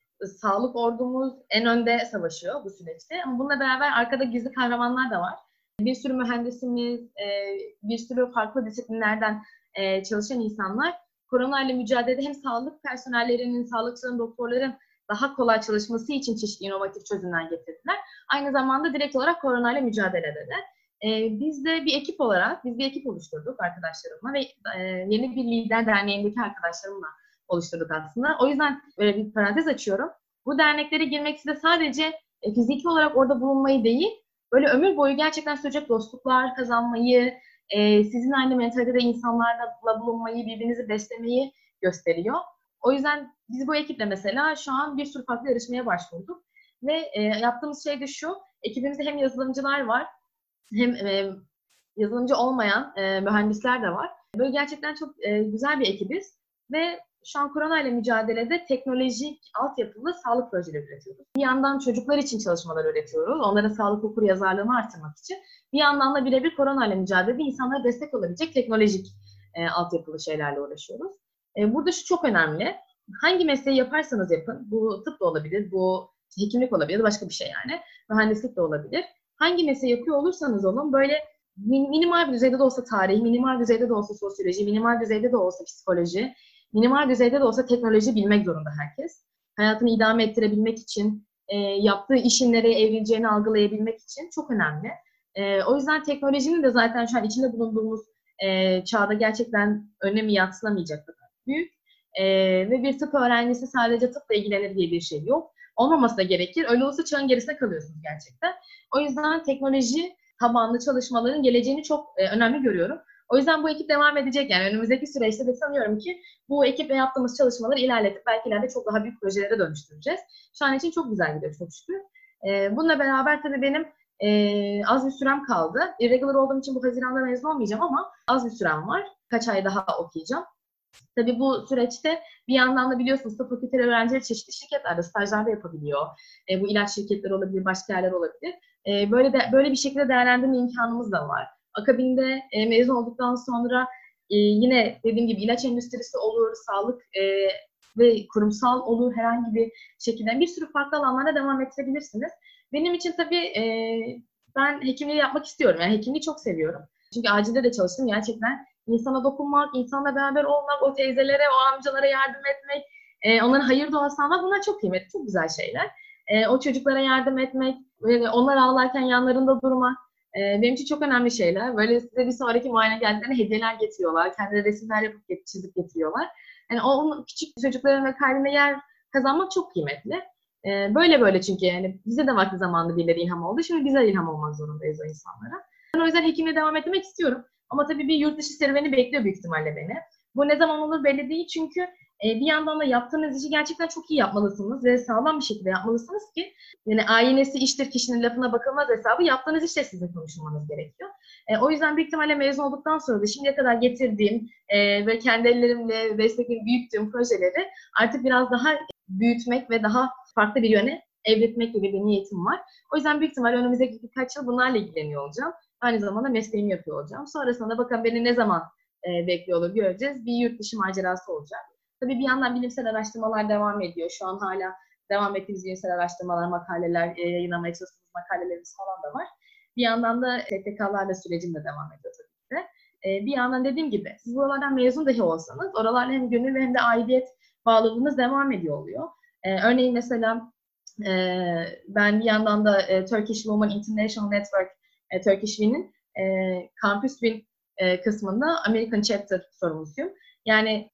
sağlık ordumuz en önde savaşıyor bu süreçte. Ama bununla beraber arkada gizli kahramanlar da var. Bir sürü mühendisimiz, e, bir sürü farklı disiplinlerden e, çalışan insanlar korona ile mücadelede hem sağlık personellerinin, sağlıkçıların, doktorların daha kolay çalışması için çeşitli inovatif çözümler getirdiler. Aynı zamanda direkt olarak korona ile mücadeledeler. Ee, biz de bir ekip olarak, biz bir ekip oluşturduk arkadaşlarımla ve e, yeni bir lider derneğindeki arkadaşlarımla oluşturduk aslında. O yüzden böyle bir parantez açıyorum. Bu derneklere girmek size sadece e, fiziki olarak orada bulunmayı değil, böyle ömür boyu gerçekten sürecek dostluklar kazanmayı, e, sizin aynı mentalitede insanlarla bulunmayı, birbirinizi beslemeyi gösteriyor. O yüzden biz bu ekiple mesela şu an bir sürü farklı yarışmaya başvurduk. Ve e, yaptığımız şey de şu, ekibimizde hem yazılımcılar var, hem e, yazılımcı olmayan e, mühendisler de var. Böyle gerçekten çok e, güzel bir ekibiz. Ve şu an korona ile mücadelede teknolojik altyapılı sağlık projeleri üretiyoruz. Bir yandan çocuklar için çalışmalar üretiyoruz. Onların sağlık okur yazarlığını artırmak için. Bir yandan da birebir korona ile mücadelede insanlara destek olabilecek teknolojik e, altyapılı şeylerle uğraşıyoruz. E, burada şu çok önemli. Hangi mesleği yaparsanız yapın, bu tıp da olabilir, bu hekimlik olabilir, başka bir şey yani. Mühendislik de olabilir. Hangi mesleği yapıyor olursanız olun böyle minimal bir düzeyde de olsa tarih, minimal düzeyde de olsa sosyoloji, minimal düzeyde de olsa psikoloji, minimal düzeyde de olsa teknoloji bilmek zorunda herkes. Hayatını idame ettirebilmek için, e, yaptığı işin nereye evrileceğini algılayabilmek için çok önemli. E, o yüzden teknolojinin de zaten şu an içinde bulunduğumuz e, çağda gerçekten önemi yatsınamayacak kadar büyük. E, ve bir tıp öğrencisi sadece tıpla ilgilenir diye bir şey yok. Olmaması da gerekir. Öyle olsa çağın gerisine kalıyorsunuz gerçekten. O yüzden teknoloji tabanlı çalışmaların geleceğini çok e, önemli görüyorum. O yüzden bu ekip devam edecek. Yani önümüzdeki süreçte de sanıyorum ki bu ekiple yaptığımız çalışmaları ilerletip belki ileride çok daha büyük projelere dönüştüreceğiz. Şu an için çok güzel gidiyor çok şükür. Ee, bununla beraber tabii benim e, az bir sürem kaldı. Irregular olduğum için bu Haziran'da mezun olmayacağım ama az bir sürem var. Kaç ay daha okuyacağım. Tabii bu süreçte bir yandan da biliyorsunuz tıp fakülteleri öğrencileri çeşitli şirketlerde stajlarda yapabiliyor. E, bu ilaç şirketleri olabilir, başka yerler olabilir. E, böyle de böyle bir şekilde değerlendirme imkanımız da var. Akabinde e, mezun olduktan sonra e, yine dediğim gibi ilaç endüstrisi olur, sağlık e, ve kurumsal olur herhangi bir şekilde bir sürü farklı alanlarda devam ettirebilirsiniz. Benim için tabii e, ben hekimliği yapmak istiyorum. Yani hekimliği çok seviyorum. Çünkü acilde de çalıştım gerçekten. insana dokunmak, insanla beraber olmak, o teyzelere, o amcalara yardım etmek, e, onların hayır duası almak bunlar çok kıymetli, çok güzel şeyler. E, o çocuklara yardım etmek, onlar ağlarken yanlarında durmak, e, benim için çok önemli şeyler. Böyle size bir sonraki muayene geldiğinde hediyeler getiriyorlar. Kendileri resimler yapıp çizip getiriyorlar. Yani o küçük çocukların ve kalbine yer kazanmak çok kıymetli. E, böyle böyle çünkü yani bize de vakti zamanında birileri ilham oldu. Şimdi bize ilham olmak zorundayız o insanlara. Ben o yüzden hekimle devam etmek istiyorum. Ama tabii bir yurt dışı serüveni bekliyor büyük ihtimalle beni. Bu ne zaman olur belli değil çünkü bir yandan da yaptığınız işi gerçekten çok iyi yapmalısınız ve sağlam bir şekilde yapmalısınız ki yani aynesi iştir kişinin lafına bakılmaz hesabı yaptığınız işte sizin konuşulmanız gerekiyor. E, o yüzden büyük ihtimalle mezun olduktan sonra da şimdiye kadar getirdiğim e, ve kendi ellerimle destekleyip büyüttüğüm projeleri artık biraz daha büyütmek ve daha farklı bir yöne evritmek gibi bir niyetim var. O yüzden büyük ihtimalle önümüzdeki birkaç yıl bunlarla ilgileniyor olacağım. Aynı zamanda mesleğimi yapıyor olacağım. Sonrasında da bakın beni ne zaman e, bekliyor olur göreceğiz. Bir yurt dışı macerası olacak. Tabii bir yandan bilimsel araştırmalar devam ediyor. Şu an hala devam ettiğimiz bilimsel araştırmalar, makaleler, e, yayınlamaya çalıştığımız makalelerimiz falan da var. Bir yandan da STK'larla sürecim de devam ediyor tabii ki de. E, bir yandan dediğim gibi siz buralardan mezun dahi olsanız oralarla hem gönül hem de aidiyet bağlılığınız devam ediyor oluyor. E, örneğin mesela ben bir yandan da Turkish Women International Network, Turkish Win'in Campus Win kısmında American Chapter sorumlusuyum. Yani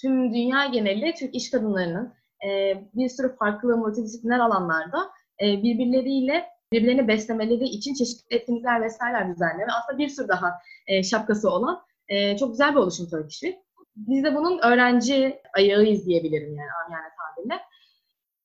tüm dünya geneli Türk iş kadınlarının e, bir sürü farklı multidisipliner alanlarda e, birbirleriyle birbirlerini beslemeleri için çeşitli etkinlikler vesaireler düzenliyor. Ve aslında bir sürü daha e, şapkası olan e, çok güzel bir oluşum Turkish Biz de bunun öğrenci ayağıyız diyebilirim yani yani tabirle.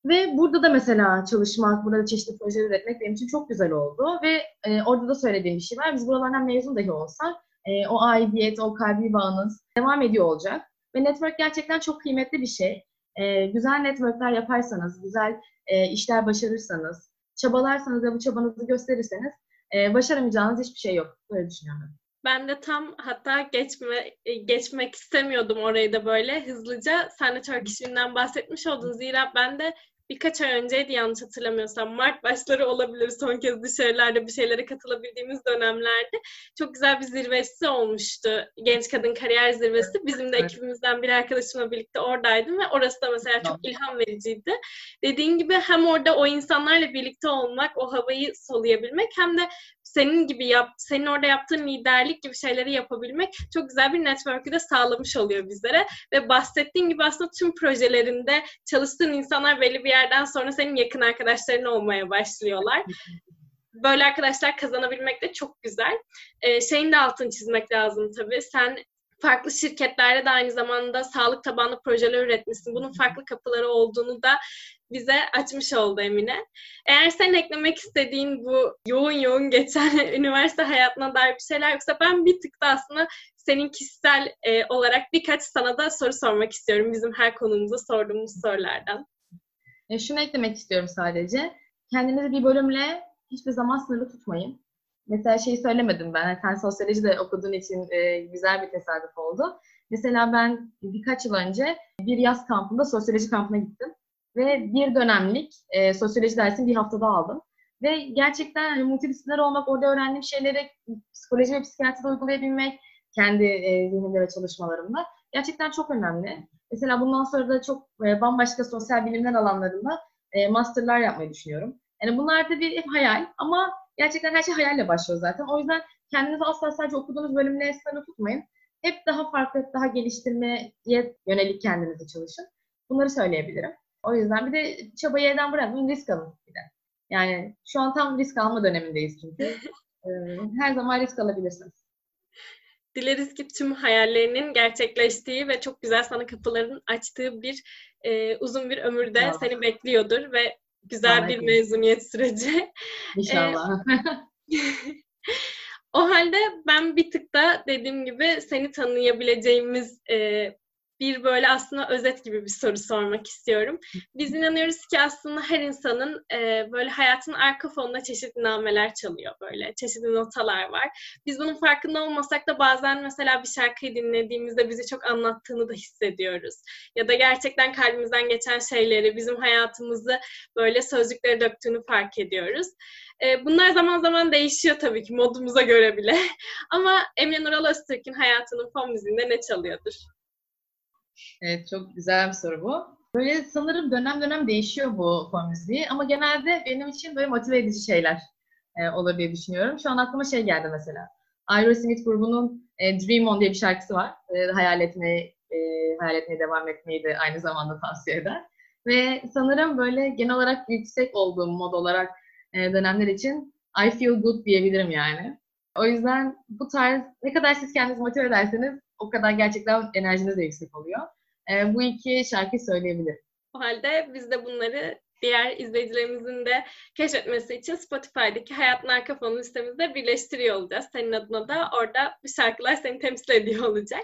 Ve burada da mesela çalışmak, burada da çeşitli projeler üretmek benim için çok güzel oldu. Ve e, orada da söylediğim bir şey var. Biz buralardan mezun dahi olsak e, o aidiyet, o kalbi bağınız devam ediyor olacak. Ve network gerçekten çok kıymetli bir şey. E, güzel networkler yaparsanız, güzel e, işler başarırsanız, çabalarsanız ve bu çabanızı gösterirseniz e, başaramayacağınız hiçbir şey yok. Böyle düşünüyorum. Ben de tam hatta geçme geçmek istemiyordum orayı da böyle hızlıca. Sen de Turkish bahsetmiş oldun. Zira ben de birkaç ay önceydi yanlış hatırlamıyorsam. Mart başları olabilir son kez dışarılarda bir şeylere katılabildiğimiz dönemlerde. Çok güzel bir zirvesi olmuştu. Genç Kadın Kariyer Zirvesi. Bizim de ekibimizden bir arkadaşımla birlikte oradaydım ve orası da mesela çok ilham vericiydi. Dediğin gibi hem orada o insanlarla birlikte olmak, o havayı soluyabilmek hem de senin gibi yap, senin orada yaptığın liderlik gibi şeyleri yapabilmek çok güzel bir network'ü de sağlamış oluyor bizlere. Ve bahsettiğin gibi aslında tüm projelerinde çalıştığın insanlar belli bir yerden sonra senin yakın arkadaşların olmaya başlıyorlar. Böyle arkadaşlar kazanabilmek de çok güzel. Ee, şeyin de altını çizmek lazım tabii. Sen farklı şirketlerde de aynı zamanda sağlık tabanlı projeler üretmişsin. Bunun farklı kapıları olduğunu da bize açmış oldu Emine. Eğer sen eklemek istediğin bu yoğun yoğun geçen [LAUGHS] üniversite hayatına dair bir şeyler yoksa ben bir tık da aslında senin kişisel e, olarak birkaç sana da soru sormak istiyorum bizim her konumuza sorduğumuz sorulardan. E, şunu eklemek istiyorum sadece. Kendinizi bir bölümle hiçbir zaman sınırlı tutmayın. Mesela şeyi söylemedim ben. Yani sen sosyoloji de okuduğun için e, güzel bir tesadüf oldu. Mesela ben birkaç yıl önce bir yaz kampında sosyoloji kampına gittim. Ve bir dönemlik e, sosyoloji dersini bir haftada aldım. Ve gerçekten hani, multidisipliner olmak, orada öğrendiğim şeyleri psikoloji ve psikiyatride uygulayabilmek kendi e, zihnimde ve çalışmalarımda gerçekten çok önemli. Mesela bundan sonra da çok e, bambaşka sosyal bilimler alanlarında e, masterlar yapmayı düşünüyorum. Yani bunlar da bir hep hayal ama gerçekten her şey hayalle başlıyor zaten. O yüzden kendinizi asla sadece okuduğunuz bölümle sınırlı tutmayın. Hep daha farklı, daha geliştirmeye yönelik kendinizi çalışın. Bunları söyleyebilirim. O yüzden bir de çabayı elden bırakmayın, risk alın bir de. Yani şu an tam risk alma dönemindeyiz çünkü. [LAUGHS] ee, her zaman risk alabilirsiniz. Dileriz ki tüm hayallerinin gerçekleştiği ve çok güzel sana kapıların açtığı bir e, uzun bir ömürde İnşallah. seni bekliyordur ve güzel Vallahi bir mezuniyet süreci. [LAUGHS] İnşallah. [LAUGHS] O halde ben bir tık da dediğim gibi seni tanıyabileceğimiz e, bir böyle aslında özet gibi bir soru sormak istiyorum. Biz inanıyoruz ki aslında her insanın e, böyle hayatının arka fonunda çeşitli nameler çalıyor böyle. Çeşitli notalar var. Biz bunun farkında olmasak da bazen mesela bir şarkıyı dinlediğimizde bizi çok anlattığını da hissediyoruz. Ya da gerçekten kalbimizden geçen şeyleri, bizim hayatımızı böyle sözcüklere döktüğünü fark ediyoruz. E, bunlar zaman zaman değişiyor tabii ki modumuza göre bile. [LAUGHS] Ama Emine Nural Öztürk'ün hayatının fon müziğinde ne çalıyordur? Evet çok güzel bir soru bu. Böyle sanırım dönem dönem değişiyor bu fon müziği ama genelde benim için böyle motive edici şeyler e, olur diye düşünüyorum. Şu an aklıma şey geldi mesela. Aerosmith grubunun e, Dream On diye bir şarkısı var. E, hayal etmeyi, e, hayal etmeye devam etmeyi de aynı zamanda tavsiye eder. Ve sanırım böyle genel olarak yüksek olduğum mod olarak e, dönemler için I feel good diyebilirim yani. O yüzden bu tarz ne kadar siz kendinizi motive ederseniz o kadar gerçekten enerjiniz de yüksek oluyor. E, bu iki şarkıyı söyleyebilirim. O halde biz de bunları diğer izleyicilerimizin de keşfetmesi için Spotify'daki Hayatın Arka Fonu listemizde birleştiriyor olacağız. Senin adına da orada bu şarkılar seni temsil ediyor olacak.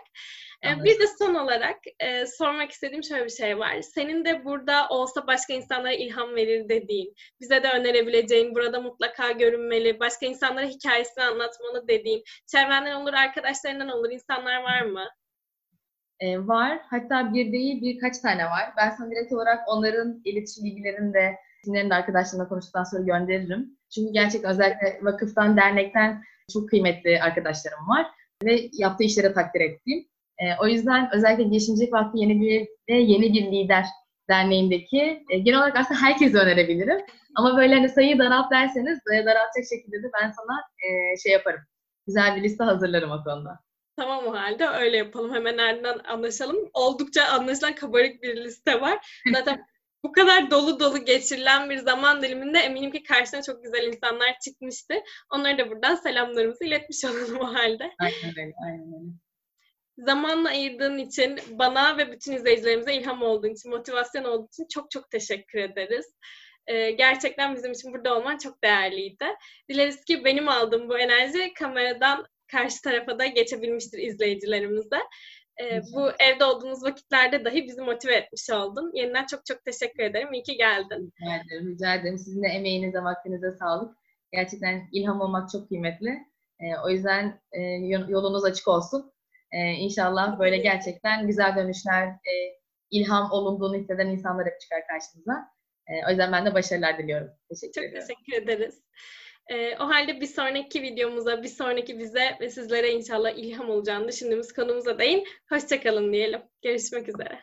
Anladım. Bir de son olarak e, sormak istediğim şöyle bir şey var. Senin de burada olsa başka insanlara ilham verir dediğin, bize de önerebileceğin, burada mutlaka görünmeli, başka insanlara hikayesini anlatmalı dediğin, çevrenden olur, arkadaşlarından olur, insanlar var mı? E, var. Hatta bir değil birkaç tane var. Ben sana direkt olarak onların iletişim bilgilerini de isimlerini de arkadaşlarımla konuştuktan sonra gönderirim. Çünkü gerçekten özellikle vakıftan, dernekten çok kıymetli arkadaşlarım var ve yaptığı işlere takdir ettiğim. E, o yüzden özellikle Girişimcilik Vakfı yeni bir ve yeni bir lider derneğindeki e, genel olarak aslında herkese önerebilirim. Ama böyle hani sayıyı daralt derseniz daraltacak şekilde de ben sana e, şey yaparım. Güzel bir liste hazırlarım o konuda. Tamam o halde öyle yapalım. Hemen ardından anlaşalım. Oldukça anlaşılan kabarık bir liste var. Zaten bu kadar dolu dolu geçirilen bir zaman diliminde eminim ki karşına çok güzel insanlar çıkmıştı. Onlara da buradan selamlarımızı iletmiş [LAUGHS] olalım o halde. Aynen öyle, aynen öyle. Zamanla ayırdığın için, bana ve bütün izleyicilerimize ilham olduğun için, motivasyon olduğun için çok çok teşekkür ederiz. Ee, gerçekten bizim için burada olman çok değerliydi. Dileriz ki benim aldığım bu enerji kameradan karşı tarafa da geçebilmiştir izleyicilerimize. Ee, bu evde olduğumuz vakitlerde dahi bizi motive etmiş oldun. Yeniden çok çok teşekkür ederim. İyi ki geldin. Rica ederim. Rica ederim. Sizin de emeğinize, vaktinize sağlık. Gerçekten ilham olmak çok kıymetli. Ee, o yüzden e, yolunuz açık olsun. Ee, inşallah böyle gerçekten güzel dönüşler, e, ilham olunduğunu hisseden insanlar hep çıkar karşınıza. E, o yüzden ben de başarılar diliyorum. Teşekkür çok ediyorum. teşekkür ederiz. E, o halde bir sonraki videomuza, bir sonraki bize ve sizlere inşallah ilham olacağını düşündüğümüz konumuza değin. Hoşçakalın diyelim. Görüşmek üzere.